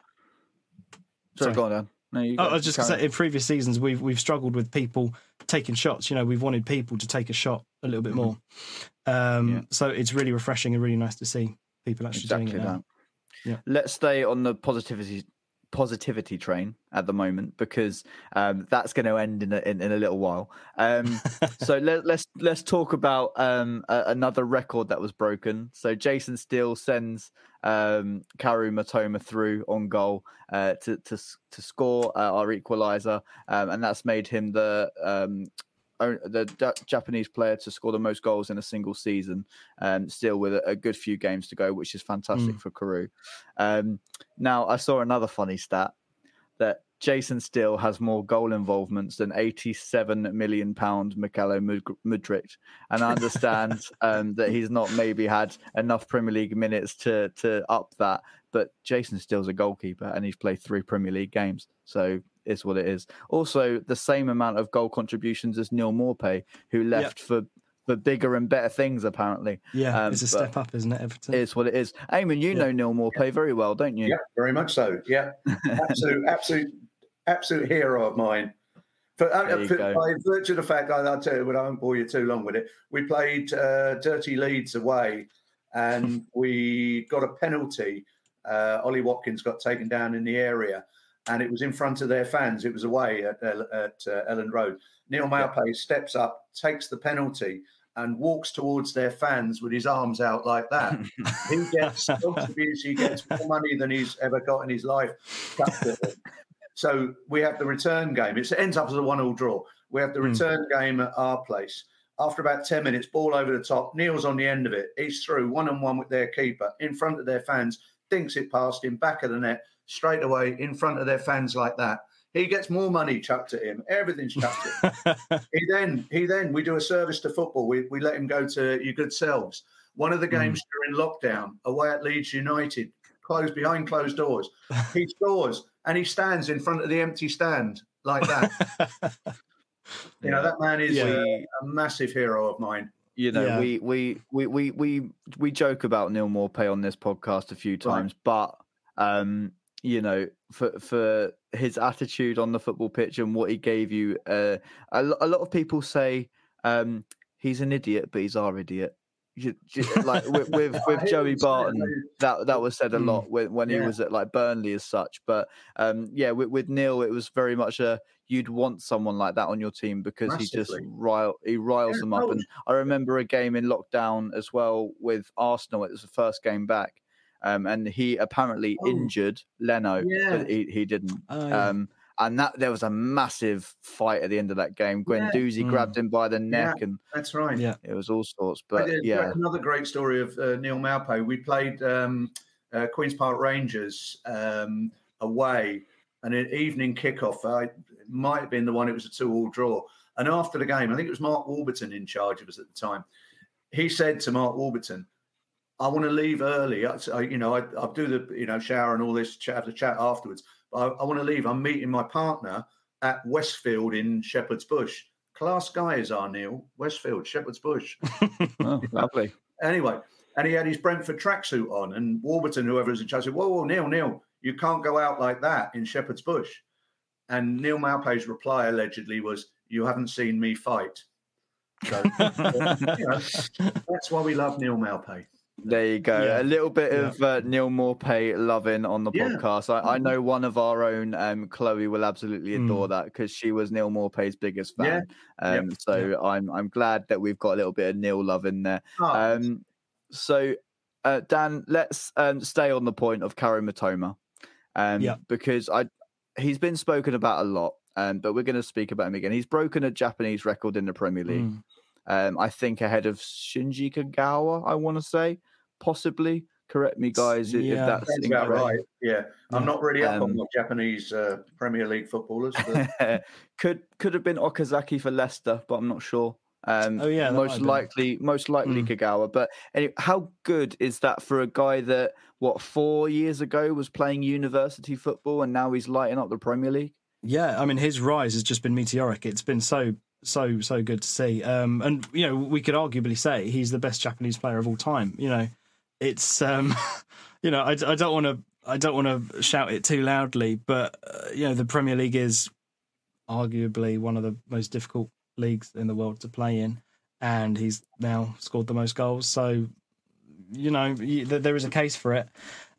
Sorry. Sorry, go on, Dan. No, you Oh. I was just going to say, in previous seasons, we've we've struggled with people taking shots. You know, we've wanted people to take a shot a little bit Mhm. more. Um, Yeah. So it's really refreshing and really nice to see people actually exactly doing it. now. that. Yeah. Let's stay on the positivity positivity train at the moment because um, that's going to end in a, in, in a little while. Um, so let, let's let's talk about um, a, another record that was broken. So Jason Steele sends um, Kaoru Mitoma through on goal uh, to to to score uh, our equaliser, um, and that's made him the um, the Japanese player to score the most goals in a single season. Um, still with a, a good few games to go, which is fantastic for Kaoru. Um, now I saw another funny stat that Jason Steele has more goal involvements than 87 million pound Mikhailo Mud- Mudryk, and I understand um, that he's not maybe had enough Premier League minutes to to up that. But Jason Steele's a goalkeeper, and he's played three Premier League games, so it's what it is. Also, the same amount of goal contributions as Neil Maupay, who left for for bigger and better things. Apparently, Yeah, Um, it's a step up, isn't it, Everton? it's what it is. Eamon, you Yeah. know Neil Maupay very well, don't you? yeah, very much so. Yeah, absolute, absolute, absolute hero of mine. For, uh, for- by virtue of the fact, I, I'll tell you, but I won't bore you too long with it. We played uh, Dirty Leeds away, and we got a penalty. Uh, Ollie Watkins got taken down in the area, and it was in front of their fans. It was away at, El- at uh, Elland Road. Neil Maupay steps up, takes the penalty, and walks towards their fans with his arms out like that. he gets abuse. He gets more money than he's ever got in his life. cut to him. So we have the return game. It ends up as a one-all draw. We have the Hmm. return game at our place. After about ten minutes, ball over the top. Neil's on the end of it. He's through one on one with their keeper in front of their fans. Thinks it past him, back of the net, straight away in front of their fans like that. He gets more money chucked at him. Everything's chucked at him. he then he then we do a service to football. We we let him go to your good selves. One of the games during lockdown away at Leeds United, closed behind closed doors. He scores and he stands in front of the empty stand like that. You know that man is Yeah. uh, a massive hero of mine. you know, Yeah. we, we we we we we joke about Neil Maupay on this podcast a few times, but um, you know, for for his attitude on the football pitch and what he gave you, uh, a, a lot of people say um, he's an idiot, but he's our idiot. Like with with, with Joey him say it, Barton, that that was said a Mm. lot when, when he was at like Burnley as such. But um, yeah, with, with Neil, it was very much a you'd want someone like that on your team because he just rile he riles Yeah, them up. And I remember a game in lockdown as well with Arsenal. It was the first game back, um, and he apparently Oh. injured Leno, Yeah. but he, he didn't. Oh, yeah. Um, and that there was a massive fight at the end of that game. Yeah. Guendouzi Mm. grabbed him by the neck, and That's right. yeah. it was all sorts. I But did- yeah, another great story of uh, Neil Maupay. We played um, uh, Queens Park Rangers um, away, and an evening kickoff. I, might have been the one. It was a two-all draw. And after the game, I think it was Mark Warburton in charge of us at the time. He said to Mark Warburton, "I want to leave early. I, I- you know, I, I'll do the you know shower and all this chat, have the chat afterwards. But I, I want to leave. I'm meeting my partner at Westfield in Shepherd's Bush. Class guys are Neil Westfield, Shepherd's Bush. Oh, lovely. Anyway, and he had his Brentford tracksuit on, and Warburton, whoever was in charge, said, "Whoa, whoa, Neil, Neil, you can't go out like that in Shepherd's Bush." And Neil Maupay's reply allegedly was, "You haven't seen me fight." So you know, that's why we love Neil Maupay. There you go. Yeah. A little bit Yeah. of uh, Neil Maupay loving on the Yeah. podcast. I, I know one of our own, um, Chloe, will absolutely Mm. adore that because she was Neil Maupay's biggest Yeah. fan. Um, So I'm I'm glad that we've got a little bit of Neil love in there. Oh, Um, so, uh, Dan, let's um, stay on the point of Kaoru Mitoma, um, because I he's been spoken about a lot, um, but we're going to speak about him again. He's broken a Japanese record in the Premier League. Mm. Um, I think ahead of Shinji Kagawa, I want to say, possibly. Correct me, guys, i- if Yeah. that's that's about right. Yeah, I'm not really up Um, on the Japanese uh, Premier League footballers. But could could have been Okazaki for Leicester, but I'm not sure. Um, Oh, yeah, most likely, most likely Mm. Kagawa. But anyway, how good is that for a guy that what four years ago was playing university football and now he's lighting up the Premier League? Yeah, I mean his rise has just been meteoric. It's been so so so good to see. Um, and you know we could arguably say he's the best Japanese player of all time. You know, it's um, you know I, I don't want to I don't want to shout it too loudly, but uh, you know the Premier League is arguably one of the most difficult leagues in the world to play in, and he's now scored the most goals. So you know y- th- there is a case for it.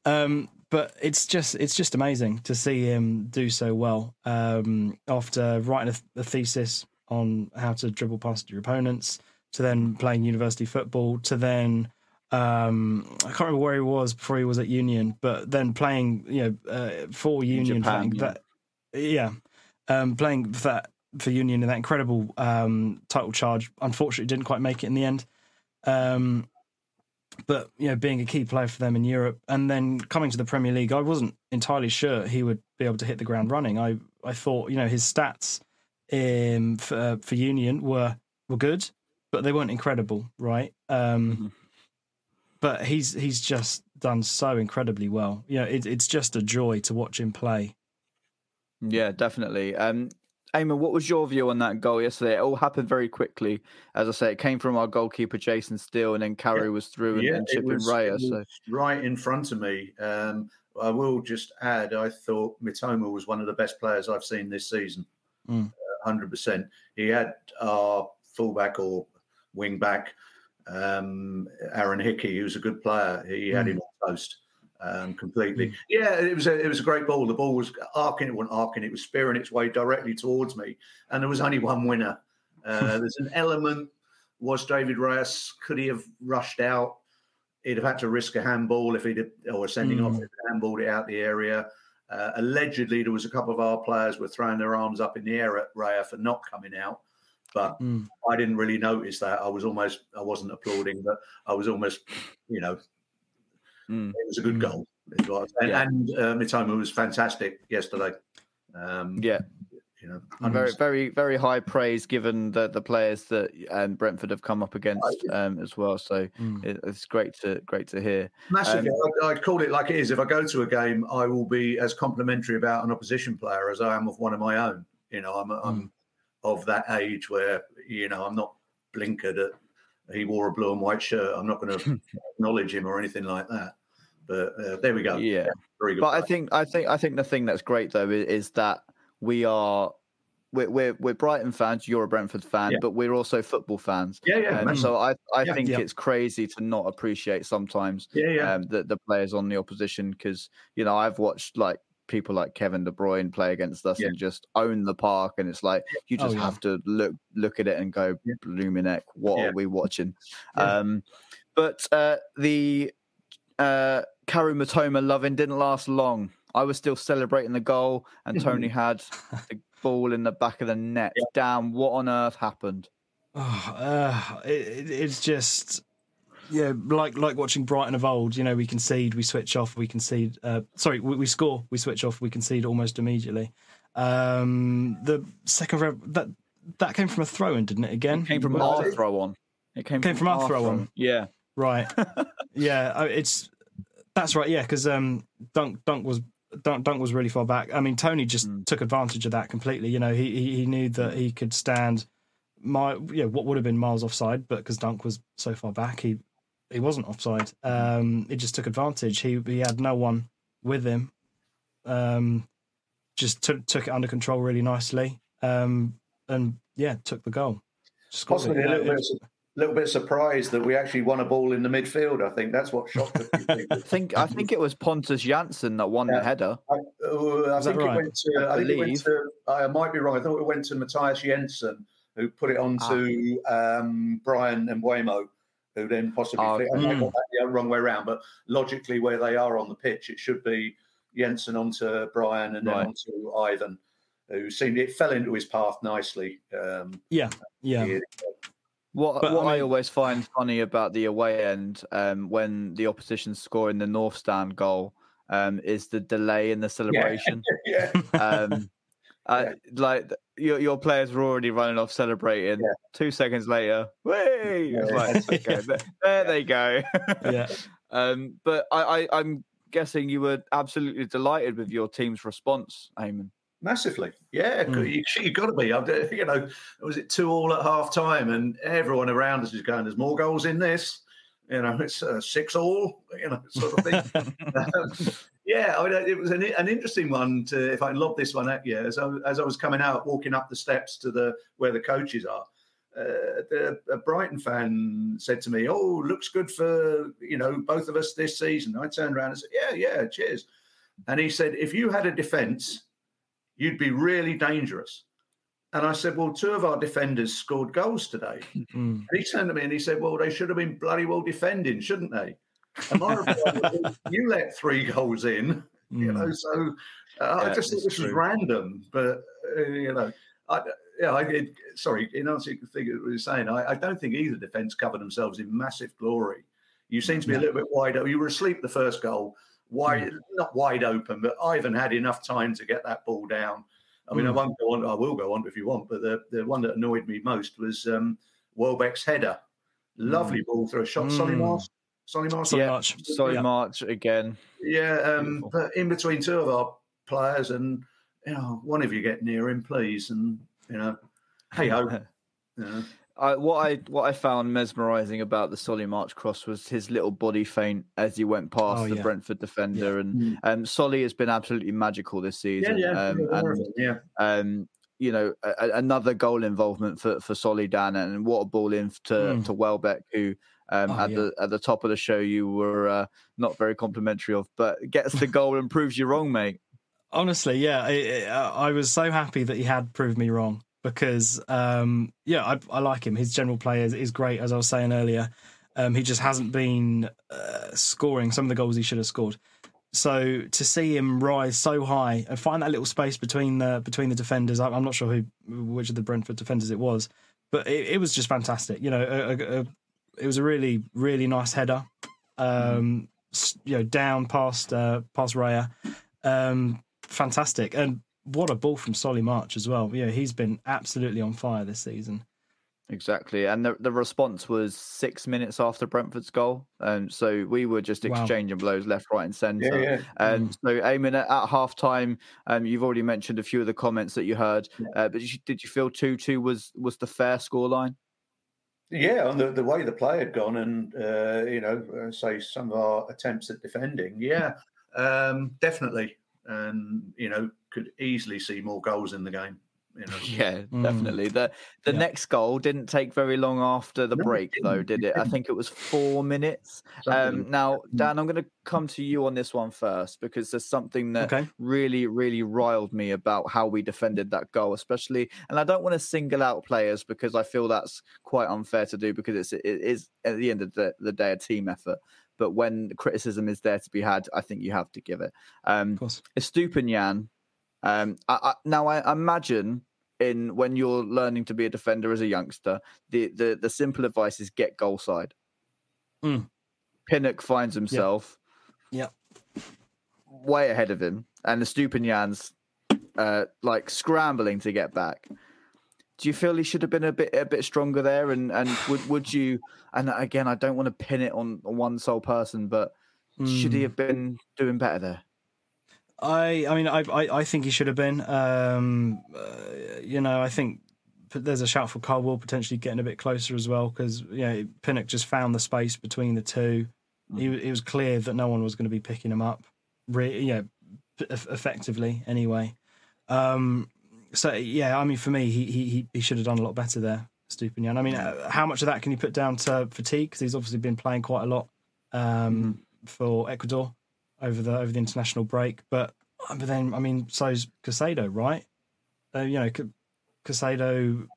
Um, but it's just it's just amazing to see him do so well um, after writing a, a thesis on how to dribble past your opponents to then playing university football to then um, I can't remember where he was before he was at Union, but then playing you know uh, for Union, Japan, playing yeah. that yeah, um, playing for that for Union in that incredible um, title charge. Unfortunately, didn't quite make it in the end. Um, but you know, being a key player for them in Europe, and then coming to the Premier League, I wasn't entirely sure he would be able to hit the ground running. I I thought you know his stats um, for for Union were were good, but they weren't incredible, right? Um, Mhm. But he's he's just done so incredibly well. You know, it, it's just a joy to watch him play. Yeah, definitely. Um, Eamon, what was your view on that goal yesterday? It all happened very quickly. As I say, it came from our goalkeeper Jason Steele, and then Kaoru was through and, and it chipping Raya. So right in front of me. Um, I will just add, I thought Mitoma was one of the best players I've seen this season. Mm. Hundred percent. He had our fullback or wing back, um, Aaron Hickey, who's a good player. He had Mm. him on toast um, completely. Mm. Yeah, it was a it was a great ball. The ball was arcing. It wasn't arcing. It was spearing its way directly towards me, and there was only one winner. Uh, there's an element. Was David Raya? Could he have rushed out? He'd have had to risk a handball if he'd or sending off Mm. if handballed it out the area. Uh, allegedly, there was a couple of our players were throwing their arms up in the air at Raya for not coming out, but Mm. I didn't really notice that. I was almost, I wasn't applauding, but I was almost, you know, Mm. it was a good Mm. goal. is what I- And, Yeah. and uh, Mitoma was fantastic yesterday. Um, yeah, you know, very, very, very high praise given the the players that um, Brentford have come up against um, as well. So Mm. it, it's great to great to hear. Massively. Um, I, I call it like it is. If I go to a game, I will be as complimentary about an opposition player as I am of one of my own. You know, I'm, I'm of that age where, you know, I'm not blinkered at he wore a blue and white shirt. I'm not going to acknowledge him or anything like that. But uh, there we go. Yeah. Very good. But I think I think I think the thing that's great though is, is that we are we're, we're we're Brighton fans. You're a Brentford fan, Yeah. but we're also football fans. yeah, yeah, Um, so I I Yeah. think Yeah. it's crazy to not appreciate sometimes yeah, yeah. um, the the players on the opposition because you know I've watched like people like Kevin De Bruyne play against us and just own the park, and it's like you Oh, just yeah. have to look look at it and go, Yeah. blooming heck, what are we watching? Um, but uh, the uh, Kaoru Mitoma loving didn't last long. I was still celebrating the goal, and Toney had the ball in the back of the net. Yeah. Damn, what on earth happened? Oh, uh, it, it- it's just yeah, like like watching Brighton of old. You know, we concede, we switch off, we concede. Uh, sorry, we, we score, we switch off, we concede almost immediately. Um, the second rev- that that came from a throw in, didn't it? Again, It came from our it? throw on. It came, Came from our our throw on. Yeah. Right. yeah, it's that's right. Yeah, because um, Dunk Dunk was Dunk Dunk was really far back. I mean, Toney just Mm. took advantage of that completely. You know, he he, he knew that he could stand my yeah what would have been miles offside, but because Dunk was so far back, he he wasn't offside. Um, he just took advantage. He he had no one with him. Um, just took took it under control really nicely. Um, and yeah, took the goal. Possibly a little bit, was- little bit surprised that we actually won a ball in the midfield. I think that's what shocked a. I think I think it was Pontus Jansson that won Yeah. the header. I, uh, I Is that think it went to. I I, think it went to. I might be wrong. I thought it went to Mathias Jensen, who put it on to um, Bryan Mbeumo, who then possibly. Oh, flicked- I might mm. got that the wrong way around, but logically, where they are on the pitch, it should be Jensen onto Bryan and then Right. onto Ivan, who seemed it fell into his path nicely. Um, yeah, yeah. he- What But, what I I, always find funny about the away end, um, when the opposition score in the North Stand goal, um, is the delay in the celebration. yeah, um, I, like your your players were already running off celebrating. Yeah. Two seconds later, way Yeah. like okay, there, there they go. yeah. um, but I, I I'm guessing you were absolutely delighted with your team's response, Eamon. Massively, yeah. Mm. You, you got to be. You know, was it two all at half time, and everyone around us is going, "There's more goals in this." You know, it's uh, six all. You know, sort of thing. Um, yeah, I mean, it was an, an interesting one. To if I can lob this one at you, as I, as I was coming out, walking up the steps to the where the coaches are. Uh, the, a Brighton fan said to me, "Oh, looks good for you know both of us this season." I turned around and said, "Yeah, yeah, cheers." And he said, "If you had a defence, you'd be really dangerous." And I said, "Well, two of our defenders scored goals today." Mm. And he turned to me and he said, "Well, they should have been bloody well defending, shouldn't they?" And my reply was, "You let three goals in, you Mm. know." So uh, I just thought this was random, but uh, you know, I, yeah, I did. Sorry, in answer to the thing that we were saying, I, I don't think either defence covered themselves in massive glory. You seem to be a little bit wide. You were asleep the first goal, wide, Mm. not wide open, but Ivan had enough time to get that ball down. I mean, I Mm. won't go on. I will go on if you want, but the, the one that annoyed me most was um, Welbeck's header. Lovely ball through a shot. Solly Mm. Mars. Solly Mars. So Yeah. much. Sorry, Yeah. March again. Yeah, um, but in between two of our players, and you know, one of you get near him, please, and you know, hey ho. You know. I, what I what I found mesmerising about the Solly March cross was his little body feint as he went past Oh, the yeah. Brentford defender, and um, Solly has been absolutely magical this season. yeah, um, yeah, and yeah. um, you know, a, a- another goal involvement for for Solly Dan, and what a ball in to Mm. to Welbeck, who um, Oh, at yeah. the at the top of the show you were uh, not very complimentary of, but gets the goal and proves you wrong, mate. Honestly, yeah, I, I I was so happy that he had proved me wrong because, um, yeah, I, I like him. His general play is, is great, as I was saying earlier. Um, he just hasn't been uh, scoring some of the goals he should have scored. So to see him rise so high and find that little space between the between the defenders, I'm not sure who which of the Brentford defenders it was, but it, it was just fantastic. You know, a, a, a, it was a really really nice header. Um, s- you know, down past uh, past Raya. Um, fantastic. And what a ball from Solly March as well. Yeah, he's been absolutely on fire this season. Exactly, and the the response was six minutes after Brentford's goal, and so we were just Wow. exchanging blows left, right, and centre. Yeah, yeah. And so, Eamon, at, at half time, um, you've already mentioned a few of the comments that you heard, Yeah. uh, but did you, did you feel 2 2 was, was the fair scoreline? Yeah, on the, the way the play had gone, and uh, you know, uh, say some of our attempts at defending, yeah, um, definitely, and you know, could easily see more goals in the game. You know, Yeah, Mm. definitely. The the Yeah. next goal didn't take very long after the No, break, though, didn't. It it? I think it was four minutes. Um, now, Mm. Dan, I'm going to come to you on this one first because there's something that Okay. really, really riled me about how we defended that goal, especially. And I don't want to single out players because I feel that's quite unfair to do because it's it is at the end of the, the day a team effort. But when criticism is there to be had, I think you have to give it. Um, Of course. Estupiñán. Um, I, I, now I imagine in when you're learning to be a defender as a youngster, the the, the simple advice is get goal side. Mm. Pinnock finds himself Yeah. way ahead of him, and Estupiñán's uh, like scrambling to get back. Do you feel he should have been a bit a bit stronger there? And and would would you? And again, I don't want to pin it on one sole person, but mm. should he hmm. have been doing better there? I I mean I I, I think he should have been. Um, uh, you know, I think there's a shout for Colwill potentially getting a bit closer as well because you know Pinnock just found the space between the two. He, it was clear that no one was going to be picking him up, re- yeah, effectively anyway. Um, so yeah, I mean for me, he he he should have done a lot better there, Estupiñán. I mean, uh, how much of that can you put down to fatigue? Because he's obviously been playing quite a lot um, mm-hmm. for Ecuador over the over the international break, but but then I mean, so's Caicedo, right? Uh, you know, Caicedo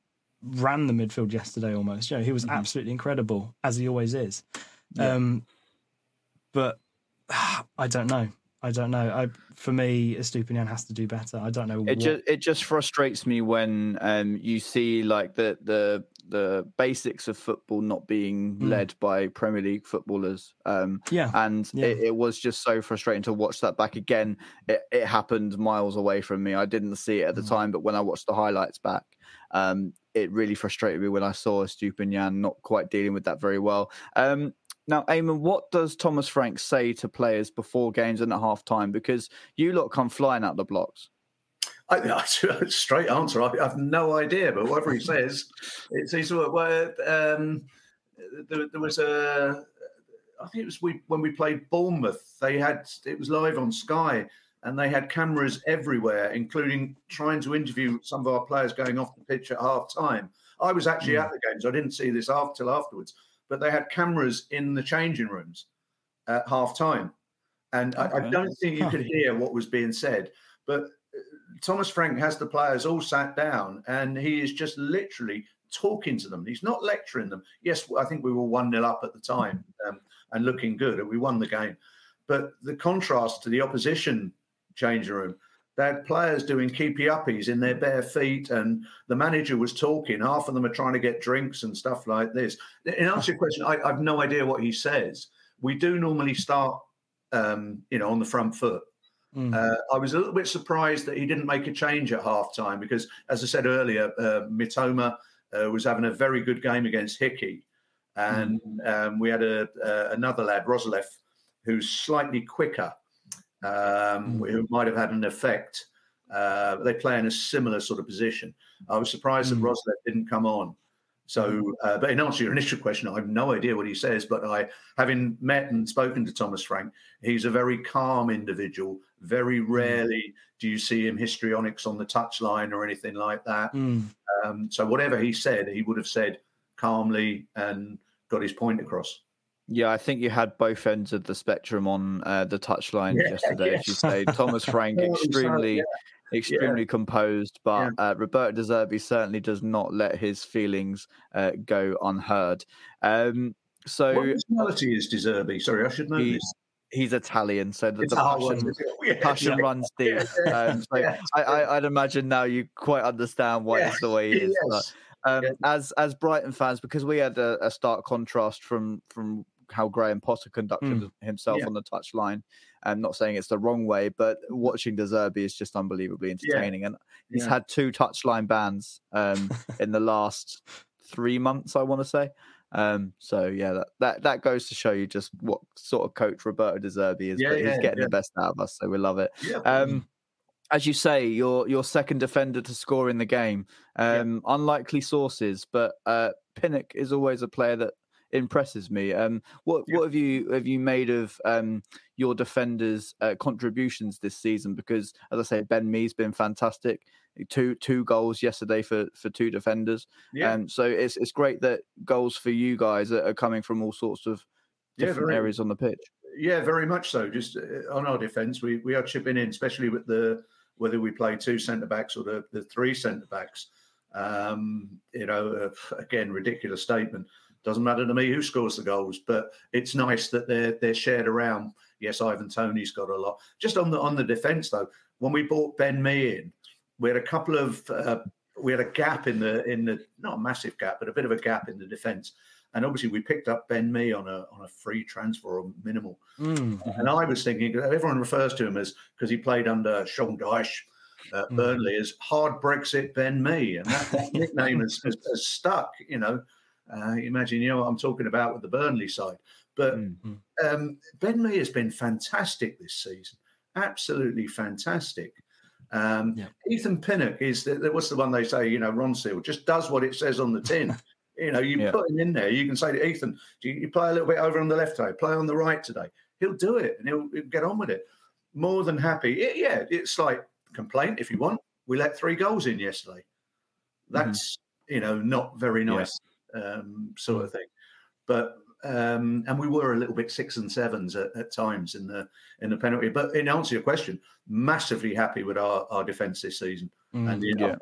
ran the midfield yesterday almost. You know, he was mm-hmm. absolutely incredible as he always is. Yeah. Um, but I don't know. I don't know. I for me, Estupiñán has to do better. I don't know. It what... just it just frustrates me when um, you see like the the the basics of football not being mm. led by Premier League footballers. Um, yeah, and yeah. It, it, was just so frustrating to watch that back again. It, it happened miles away from me. I didn't see it at the mm. time, but when I watched the highlights back, um, it really frustrated me when I saw Estupiñán not quite dealing with that very well. Um, now, Eamon, what does Thomas Frank say to players before games and at half time? Because you lot come flying out the blocks. I, I, straight answer. I, have no idea, but whatever he says, it's he's well, um, there, there, was a. I think it was we when we played Bournemouth. They had it was live on Sky, and they had cameras everywhere, including trying to interview some of our players going off the pitch at half time. I was actually mm. at the games. I didn't see this after till afterwards but they had cameras in the changing rooms at half time. And okay. I, I, don't think you could hear what was being said. But uh, Thomas Frank has the players all sat down and he is just literally talking to them. He's not lecturing them. Yes, I think we were 1 0 up at the time um, and looking good, and we won the game. But the contrast to the opposition changing room, they had players doing keepy uppies in their bare feet, and the manager was talking. Half of them are trying to get drinks and stuff like this. In answer to your question, I, I have no idea what he says. We do normally start, um, you know, on the front foot. Mm. Uh, I was a little bit surprised that he didn't make a change at half time because, as I said earlier, uh, Mitoma uh, was having a very good game against Hickey. And mm. um, we had a, another lad, Roerslev, who's slightly quicker um, mm. who might have had an effect. Uh, they play in a similar sort of position. I was surprised mm. that Roerslev didn't come on. So, uh, but in answer to your initial question, I have no idea what he says. But I, having met and spoken to Thomas Frank, he's a very calm individual. Very mm. rarely do you see him histrionics on the touchline or anything like that. Mm. Um, so, whatever he said, he would have said calmly and got his point across. Yeah, I think you had both ends of the spectrum on uh, the touchline yeah, yesterday. Yes. As you say, Thomas Frank extremely, yeah. extremely yeah. composed, but uh, Roberto De Zerbi certainly does not let his feelings uh, go unheard. Um, so, what nationality is De Zerbi? Sorry, I should know he's, this. He's Italian, so the, the passion, passion runs deep. Um, so I, I, would imagine now you quite understand why it's the way it is. Yes. But, um, as as Brighton fans, because we had a, a stark contrast from from how Graham Potter conducted mm. himself yeah. on the touchline. I'm not saying it's the wrong way, but watching De Zerbi is just unbelievably entertaining. Yeah. And he's yeah. had two touchline bans um, in the last three months, I want to say. Um, so yeah, that, that that goes to show you just what sort of coach Roberto De Zerbi is. Yeah, but he's getting the best out of us, so we love it. Um, as you say, your your second defender to score in the game. Um, unlikely sources, but uh, Pinnock is always a player that impresses me. Um, what yeah. what have you have you made of um, your defenders' uh, contributions this season? Because as I say, Ben Mee's been fantastic. Two two goals yesterday for for two defenders. Yeah. Um, so it's it's great that goals for you guys are, are coming from all sorts of different yeah, very, areas on the pitch. Yeah, very much so. Just uh, on our defence, we we are chipping in, especially with the whether we play two centre backs or the, the three centre backs. Um, you know, uh, again, ridiculous statement. Doesn't matter to me who scores the goals, but it's nice that they're they're shared around. Yes, Ivan Toney's got a lot. Just on the on the defence though, when we bought Ben Mee in, we had a couple of uh, we had a gap in the in the not a massive gap, but a bit of a gap in the defence. And obviously, we picked up Ben Mee on a on a free transfer or minimal. Mm-hmm. And I was thinking, everyone refers to him as because he played under Sean Dyche at Mm. Burnley as Hard Brexit Ben Mee, and that, nickname has, has stuck. You know, uh, imagine you know what I'm talking about with the Burnley side. But Mm. um, Ben Mee has been fantastic this season, absolutely fantastic. Um, Yeah. Ethan Pinnock is the, what's the one they say? You know, Ronseal just does what it says on the tin. you know, you Yeah. put him in there. You can say to Ethan, "Do you, play a little bit over on the left today? Play on the right today." He'll do it and he'll, he'll get on with it. More than happy. It- yeah, it's like complaint if you want. We let three goals in yesterday. That's you know not very Yeah. Um, sort of thing. But um, and we were a little bit six and sevens at, at times in the in the penalty. But in answer to your question, massively happy with our, our defence this season. Mm. And you know, Yeah.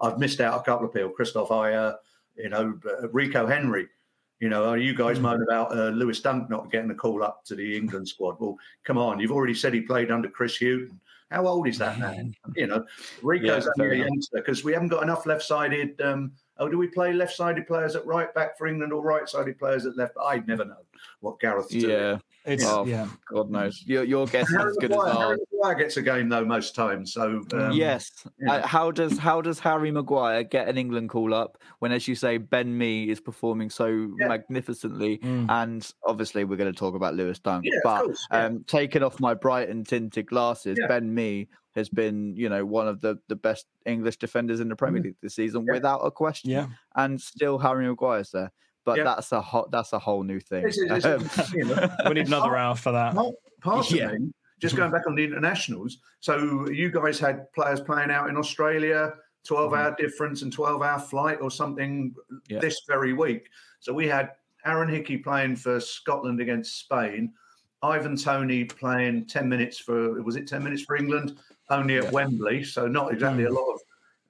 I've missed out a couple of people. Kristoffer Ajer, you know, uh, Rico Henry. You know, are you guys Mm. moan about uh, Lewis Dunk not getting a call up to the England squad. Well, come on, you've already said he played under Chris Hughton. How old is that man? You know, Rico's Yeah, only a youngster because we haven't got enough left-sided. Um, oh, do we play left-sided players at right back for England or right-sided players at left? I'd never know what Gareth's doing. Yeah, It's Oh, yeah. God knows. Your your guess is as good as Maguire, ours. Harry Maguire gets a game though most times. So um, yes. yeah. Uh, how does how does Harry Maguire get an England call up when, as you say, Ben Mee is performing so Yeah. magnificently? Mm. And obviously, we're going to talk about Lewis Dunk. Yeah, of but course, yeah. um, taking off my Brighton tinted glasses, Yeah. Ben Mee has been, you know, one of the, the best English defenders in the Premier League this season, Mm. Yeah. without a question. Yeah. And still, Harry Maguire's there. But Yeah. that's a hot. That's a whole new thing. It's- it's- Um, it's- you know, We need another hour for that. part, part Yeah. of me, just going back on the internationals. So you guys had players playing out in Australia, 12 hour difference and 12 hour flight or something Yeah. this very week. So we had Aaron Hickey playing for Scotland against Spain, Ivan Toney playing 10 minutes for, was it 10 minutes for England? Only at Yeah. Wembley. So not exactly a lot of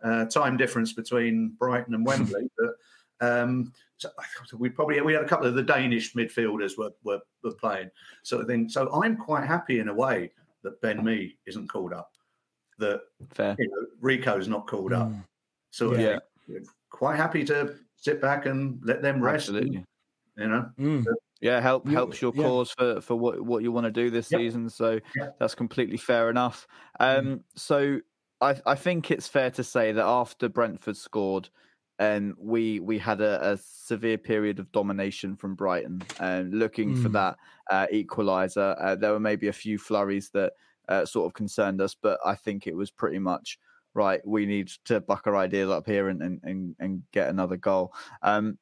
uh, time difference between Brighton and Wembley. but um, so we probably we had a couple of the Danish midfielders were, were were playing sort of thing. So I'm quite happy in a way that Ben Mee isn't called up, that fair. you know, Rico's not called up. Mm. So Yeah. quite happy to sit back and let them rest. and, You know, Mm. Yeah, help helps your yeah. cause for for what what you want to do this Yep. season. So Yep. that's completely fair enough. Um, so I I think it's fair to say that after Brentford scored, um, we we had a, a severe period of domination from Brighton, and looking for Mm. that uh, equaliser. Uh, there were maybe a few flurries that uh, sort of concerned us, but I think it was pretty much right. We need to buck our ideas up here and and and, and get another goal. Um,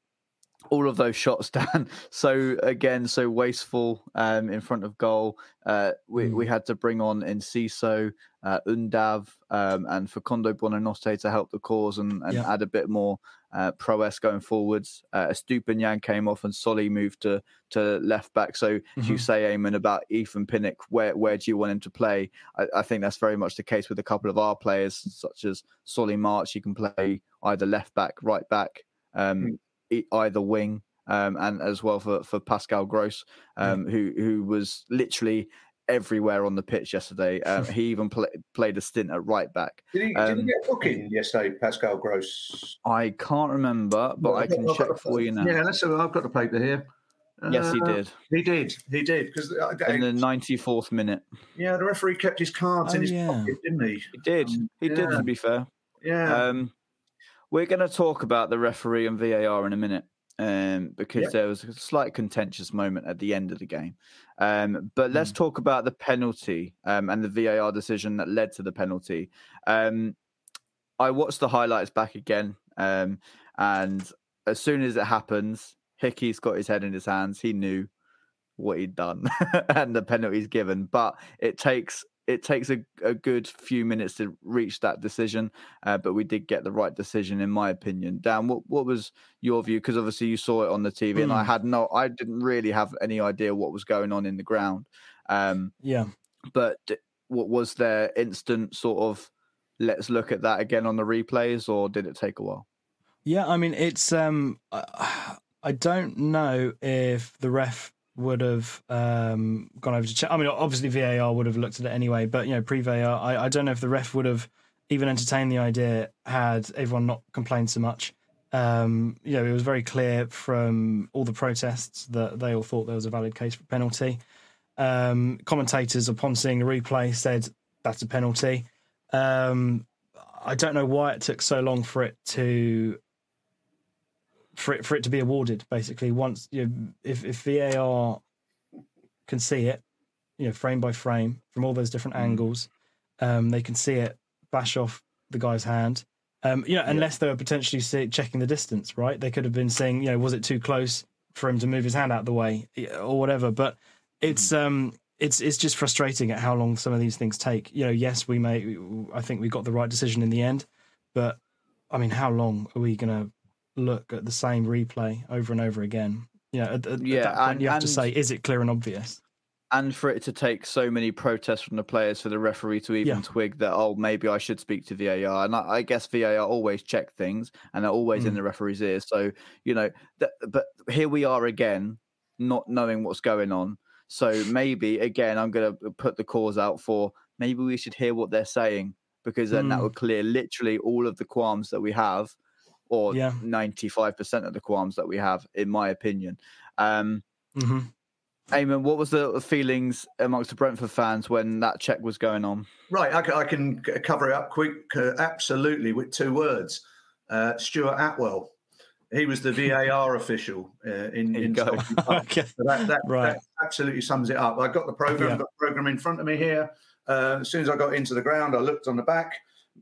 all of those shots down. So again, so wasteful um, in front of goal. Uh, we we had to bring on Enciso, uh, Undav, um, and Facundo Buonanotte to help the cause and, and Yeah. add a bit more uh, prowess going forwards. Uh, Estupiñán came off and Solly moved to to left back. So as you say, Eamon, about Ethan Pinnock, where where do you want him to play? I, I think that's very much the case with a couple of our players, such as Solly March. He can play either left back, right back, um, e- either wing, um, and as well for, for Pascal Gross, um, who who was literally everywhere on the pitch yesterday. Um, he even pla played a stint at right back. did he, did Um, he get a booking yesterday, Pascal Gross? I can't remember, but Well, I can I've check for you now. Yeah, let's. I've got the paper here. Yes, he Uh, did He did. He did because in the ninety fourth minute. yeah, the referee kept his cards Oh, in his yeah. pocket, didn't he? He did. Um, He did. yeah. To be fair. Yeah. Um, we're going to talk about the referee and VAR in a minute um, because Yep. there was a slight contentious moment at the end of the game. Um, but let's Hmm. talk about the penalty um, and the VAR decision that led to the penalty. Um, I watched the highlights back again, um, and as soon as it happens, Hickey's got his head in his hands. He knew what he'd done and the penalty's given, but it takes it takes a, a good few minutes to reach that decision. Uh, but we did get the right decision, in my opinion. Dan, what what was your view? Because obviously you saw it on the TV, and I Hmm. had no, I didn't really have any idea what was going on in the ground. Um, Yeah. but what was there instant sort of let's look at that again on the replays, or did it take a while? Yeah, I mean, it's um, I don't know if the ref would have um gone over to check. I mean, obviously VAR would have looked at it anyway, but you know, pre VAR, I, I don't know if the ref would have even entertained the idea had everyone not complained so much. Um, you know, it was very clear from all the protests that they all thought there was a valid case for penalty. Um, commentators, upon seeing the replay, said that's a penalty. Um, I don't know why it took so long for it to for it for it to be awarded. Basically, once you know, if if VAR can see it, you know, frame by frame from all those different Mm. angles, um, they can see it bash off the guy's hand. Um, you know, unless they were potentially see, checking the distance, right? They could have been saying, you know, was it too close for him to move his hand out of the way or whatever. But it's Mm. um, it's it's just frustrating at how long some of these things take. You know, yes, we may, I think we got the right decision in the end, but I mean, how long are we going to look at the same replay over and over again? Know, at, at- at Yeah, that point, and- you have to say, is it clear and obvious? and for it to take so many protests from the players for the referee to even Yeah. twig that oh maybe I should speak to VAR and I, I guess VAR always check things and they're always in Mm. the referee's ears so you know that, but here we are again not knowing what's going on so maybe again I'm going to put the cause out for maybe we should hear what they're saying because then that Mm. would clear literally all of the qualms that we have or Yeah. 95% of the qualms that we have in my opinion um hmm Eamon, what was the feelings amongst the Brentford fans when that check was going on? Right, I, ca- I can cover it up quick, uh, absolutely, with two words. Uh, Stuart Atwell. He was the VAR official uh, in, There in go. Park. okay. So that, that, Right. that absolutely sums it up. I got the program, Yeah. got the program in front of me here. Uh, as soon as I got into the ground, I looked on the back.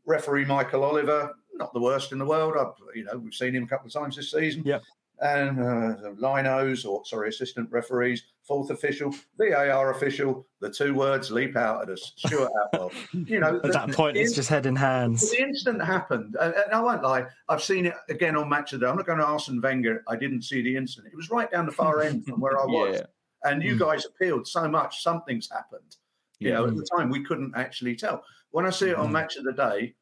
Referee Michael Oliver, not the worst in the world. I've, you know, we've seen him a couple of times this season. Yeah. And uh, linos, or sorry, assistant referees, fourth official, VAR official. The two words leap out at us. Stuart Atwell. You know, At the- that point, the it's just head in hands. the incident happened, and, and I won't lie, I've seen it again on Match of the Day. I'm not going to Arsene Wenger. I didn't see the incident. It was right down the far end from where I was. Yeah. And you Mm. guys appealed so much, something's happened. You know, at the time we couldn't actually tell. When I see it on Mm. Match of the Day,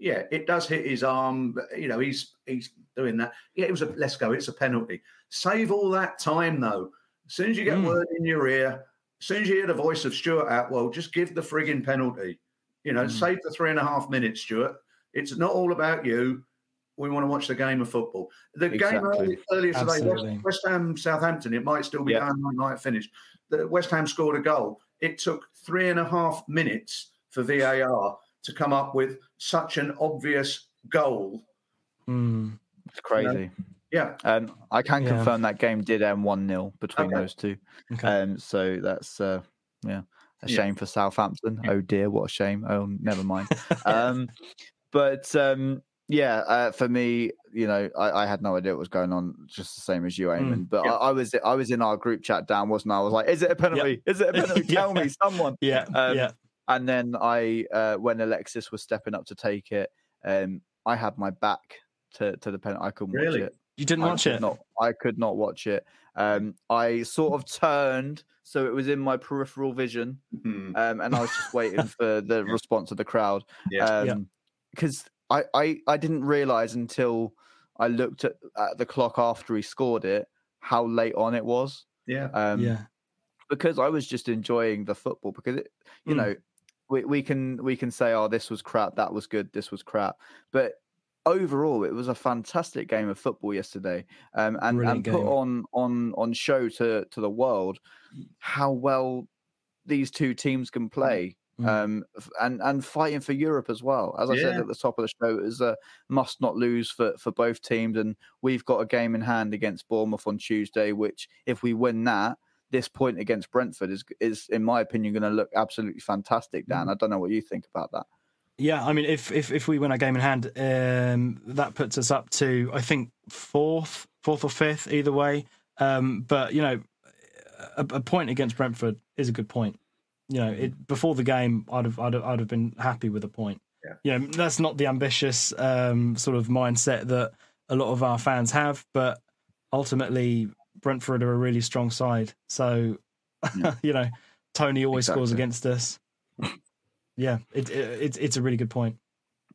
yeah, it does hit his arm. but, You know, he's he's doing that. Yeah, it was a let's go. It's a penalty. Save all that time though. As soon as you get Mm. word in your ear, as soon as you hear the voice of Stuart Atwell, just give the frigging penalty. You know, Mm. save the three and a half minutes, Stuart. It's not all about you. We want to watch the game of football. The game Exactly. early, earlier today. West, Ham Southampton, it might still be Yeah. going might have finished. The West Ham scored a goal. It took three and a half minutes for VAR to come up with such an obvious goal. Mm. It's crazy. Yeah, Um, I can Yeah. confirm that game did end 1 0 between Okay. those two. Okay. Um, so that's, uh, yeah, a Yeah. shame for Southampton. Oh dear, what a shame. Oh, never mind. um, but um, yeah, uh, for me, you know, I, I had no idea what was going on, just the same as you, Eamon. but Mm, yeah. I, I was I was in our group chat, down, wasn't I? I was like, "Is it a penalty? Is it a penalty? Tell Yeah. me, someone." yeah. Um, yeah. And then I, uh, when Alexis was stepping up to take it, um, I had my back to, to the pen. I couldn't Really? watch it. You didn't I watch could it. Not, I could not watch it. Um, I sort of turned, so it was in my peripheral vision, Hmm. um, and I was just waiting for the response of the crowd. Yeah. Yeah. Because I, I, I didn't realize until I looked at, at the clock after he scored it how late on it was. yeah. Um, yeah. because I was just enjoying the football because it, you Mm. know, we, we can we can say, oh, this was crap, that was good, this was crap, but overall, it was a fantastic game of football yesterday, um, and Brilliant and put game. on on on show to to the world how well these two teams can play. Mm. Um, and and fighting for Europe as well. As I said at the top of the show, it was a must not lose for for both teams, and we've got a game in hand against Bournemouth on Tuesday. Which, if we win that, this point against Brentford is is, in my opinion, going to look absolutely fantastic. Dan, Mm. I don't know what you think about that. Yeah, I mean, if if if we win our game in hand, um, that puts us up to I think fourth, fourth or fifth, either way. Um, but you know, a, a point against Brentford is a good point. You know, it, before the game, I'd have I'd have, I'd have been happy with a point. Yeah. You know, that's not the ambitious um, sort of mindset that a lot of our fans have, but ultimately, Brentford are a really strong side. So, Yeah. you know, Toney always scores against us. Yeah, it, it, it's it's a really good point.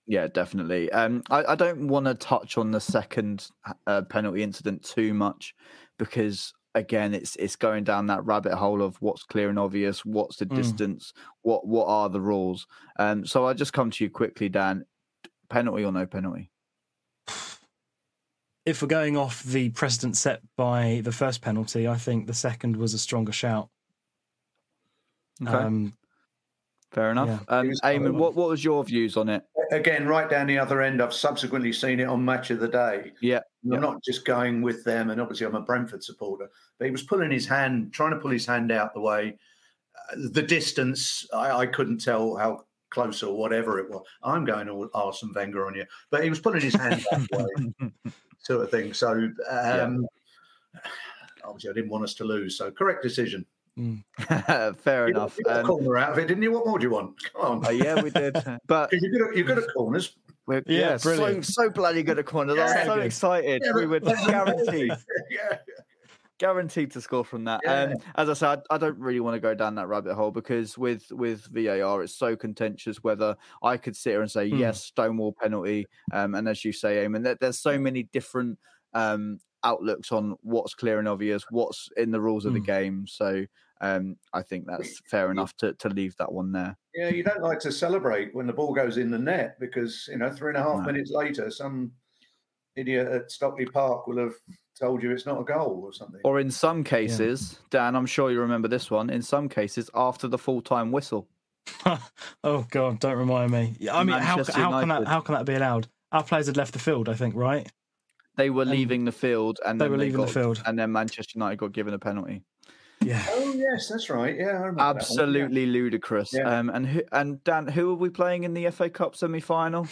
Yeah, definitely. Um, I, I don't want to touch on the second uh, penalty incident too much because again, it's it's going down that rabbit hole of what's clear and obvious, what's the Mm. distance, what what are the rules. Um, so I just come to you quickly, Dan. Penalty or no penalty? If we're going off the precedent set by the first penalty, I think the second was a stronger shout. Okay, Um, Fair enough. Yeah. Um, was- Eamon, what what was your views on it? Again, right down the other end, I've subsequently seen it on Match of the Day. Yeah, I'm yeah. not just going with them, and obviously I'm a Brentford supporter, but he was pulling his hand, trying to pull his hand out the way. Uh, the distance, I, I couldn't tell how close or whatever it was. I'm going all Arsene Wenger on you, but he was pulling his hand that way, sort of thing. So, um, obviously, I didn't want us to lose. So, correct decision. Fair You got, enough. you got a Um, corner out of it, didn't you? What more do you want? Come on. uh, yeah, we did. But you're good, at, you're good at corners. we're Yeah, yeah, so brilliant. so bloody good at corners. I was so good. excited. Yeah, we but- guaranteed. yeah. Guaranteed to score from that. Yeah. Um, as I said, I don't really want to go down that rabbit hole because with with VAR, it's so contentious. Whether I could sit here and say Hmm. yes, Stonewall penalty, um, and as you say, Eamonn, there, there's so many different um, outlooks on what's clear and obvious, what's in the rules of the Hmm. game. So um, I think that's fair enough to to leave that one there. Yeah, you don't like to celebrate when the ball goes in the net because you know three and a half No. minutes later, some idiot at Stockley Park will have told you it's not a goal or something. Or in some cases, Dan, I'm sure you remember this one. In some cases, after the full time whistle. oh God, don't remind me. I mean, how, how can that how can that be allowed? Our players had left the field, I think, right? They were And leaving the field, and they then were leaving the got- field. and then Manchester United got given a penalty. Yeah. oh yes, that's right. Yeah, I remember that yeah. Absolutely ludicrous. Yeah. Um, and who, and Dan, who are we playing in the FA Cup semi final?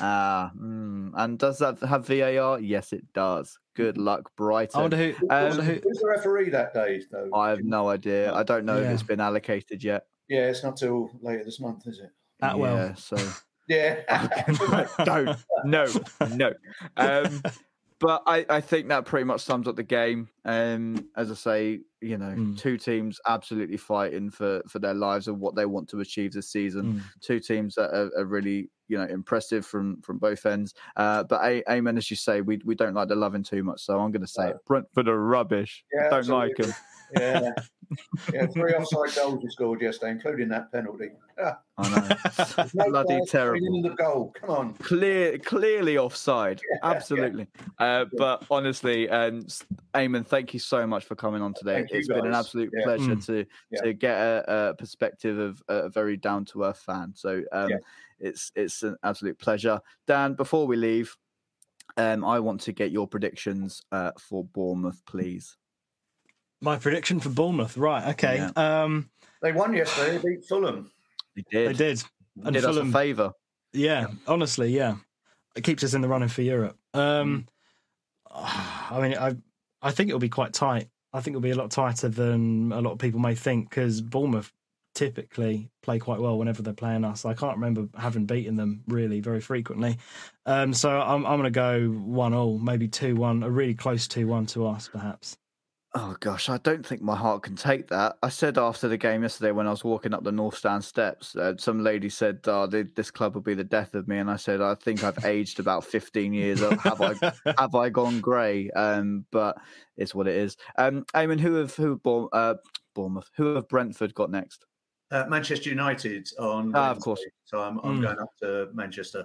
ah, mm, and does that have VAR? Yes, it does. Good luck, Brighton. I wonder who. Um, wonder who. Who's the referee that day, though? I have no idea. I don't know if it's been allocated yet. Yeah, it's not till later this month, is it? Atwell. Yeah, so Yeah. don't no no um but I, I think that pretty much sums up the game um as i say you know Mm. two teams absolutely fighting for for their lives and what they want to achieve this season. Mm. two teams that are, are really you know impressive from from both ends uh but a- amen as you say we we don't like the loving too much so i'm going to say it. Brentford are rubbish. Yeah, don't like them yeah. Yeah, three offside goals you scored yesterday, including that penalty. I know no bloody terrible In the goal. Come on. clear clearly offside absolutely uh, but honestly um s- Eamonn, thank you so much for coming on today Thank It's been an absolute Yeah. pleasure Mm. to Yeah. to get a, a perspective of a very down to earth fan so um Yeah. it's it's an absolute pleasure dan before we leave um i want to get your predictions uh, for bournemouth please My prediction for Bournemouth. Right. Okay. Um, They won yesterday. They beat Fulham. they did. they did did. And did us a Fulham. favor Yeah. Honestly, yeah. It keeps us in the running for Europe. Um, I mean, I I think it'll be quite tight. I think it'll be a lot tighter than a lot of people may think because Bournemouth typically play quite well whenever they're playing us. I can't remember having beaten them really very frequently. Um, so I'm I'm going to go one all, maybe two one, a really close two one to us, perhaps. Oh gosh, I don't think my heart can take that. I said after the game yesterday when I was walking up the North Stand steps, uh, some lady said, oh, th- "This club will be the death of me," and I said, "I think I've aged about fifteen years. Have I have I gone grey?" Um, but it's what it is. Um, Eamonn, who have who have Bourne, uh, Bournemouth? Who have Brentford got next? Uh, Manchester United on. Ah, of course. So I'm, I'm Mm. going up to Manchester.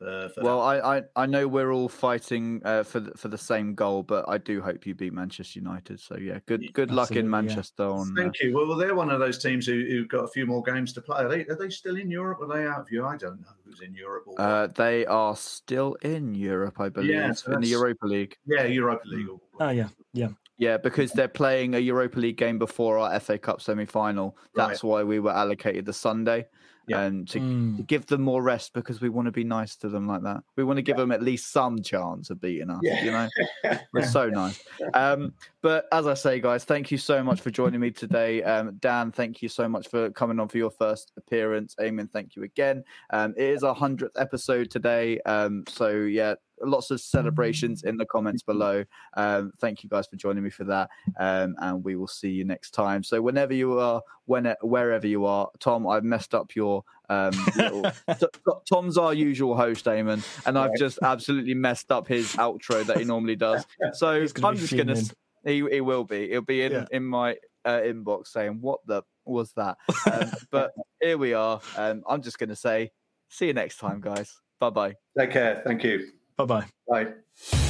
For, for Well, I, I I know we're all fighting uh, for the, for the same goal, but I do hope you beat Manchester United. So yeah, good good luck in Absolutely, yeah. Manchester. On that. uh, Thank you. Well, they're one of those teams who, who've got a few more games to play. Are they, are they still in Europe? Or are they out of you? I don't know who's in Europe. Or Uh, they are still in Europe, I believe, so in the Europa League. yeah, Europa League. or- Oh yeah, yeah. Yeah, because they're playing a Europa League game before our FA Cup semi-final. Right. That's why we were allocated the Sunday, Yeah. and to, Mm. to give them more rest because we want to be nice to them like that. We want to give them at least some chance of beating us. Yeah. You know, we're so nice. Um, but as I say, guys, thank you so much for joining me today. Um, Dan, thank you so much for coming on for your first appearance. Eamonn, thank you again. Um, it is our hundredth episode today, um, so yeah, lots of celebrations in the comments below. Um, thank you guys for joining me for that, um, and we will see you next time. So whenever you are, when wherever you are, Tom, I've messed up your. Um, little, T- T- Tom's our usual host, Eamonn, and I've just absolutely messed up his outro that he normally does. So I'm be just gonna. He, he will be. He'll be in Yeah. in my uh, inbox saying, "What the was that?" Um, but here we are. Um, I'm just gonna say, see you next time, guys. Bye bye. Take care. Thank you. Bye bye. Bye.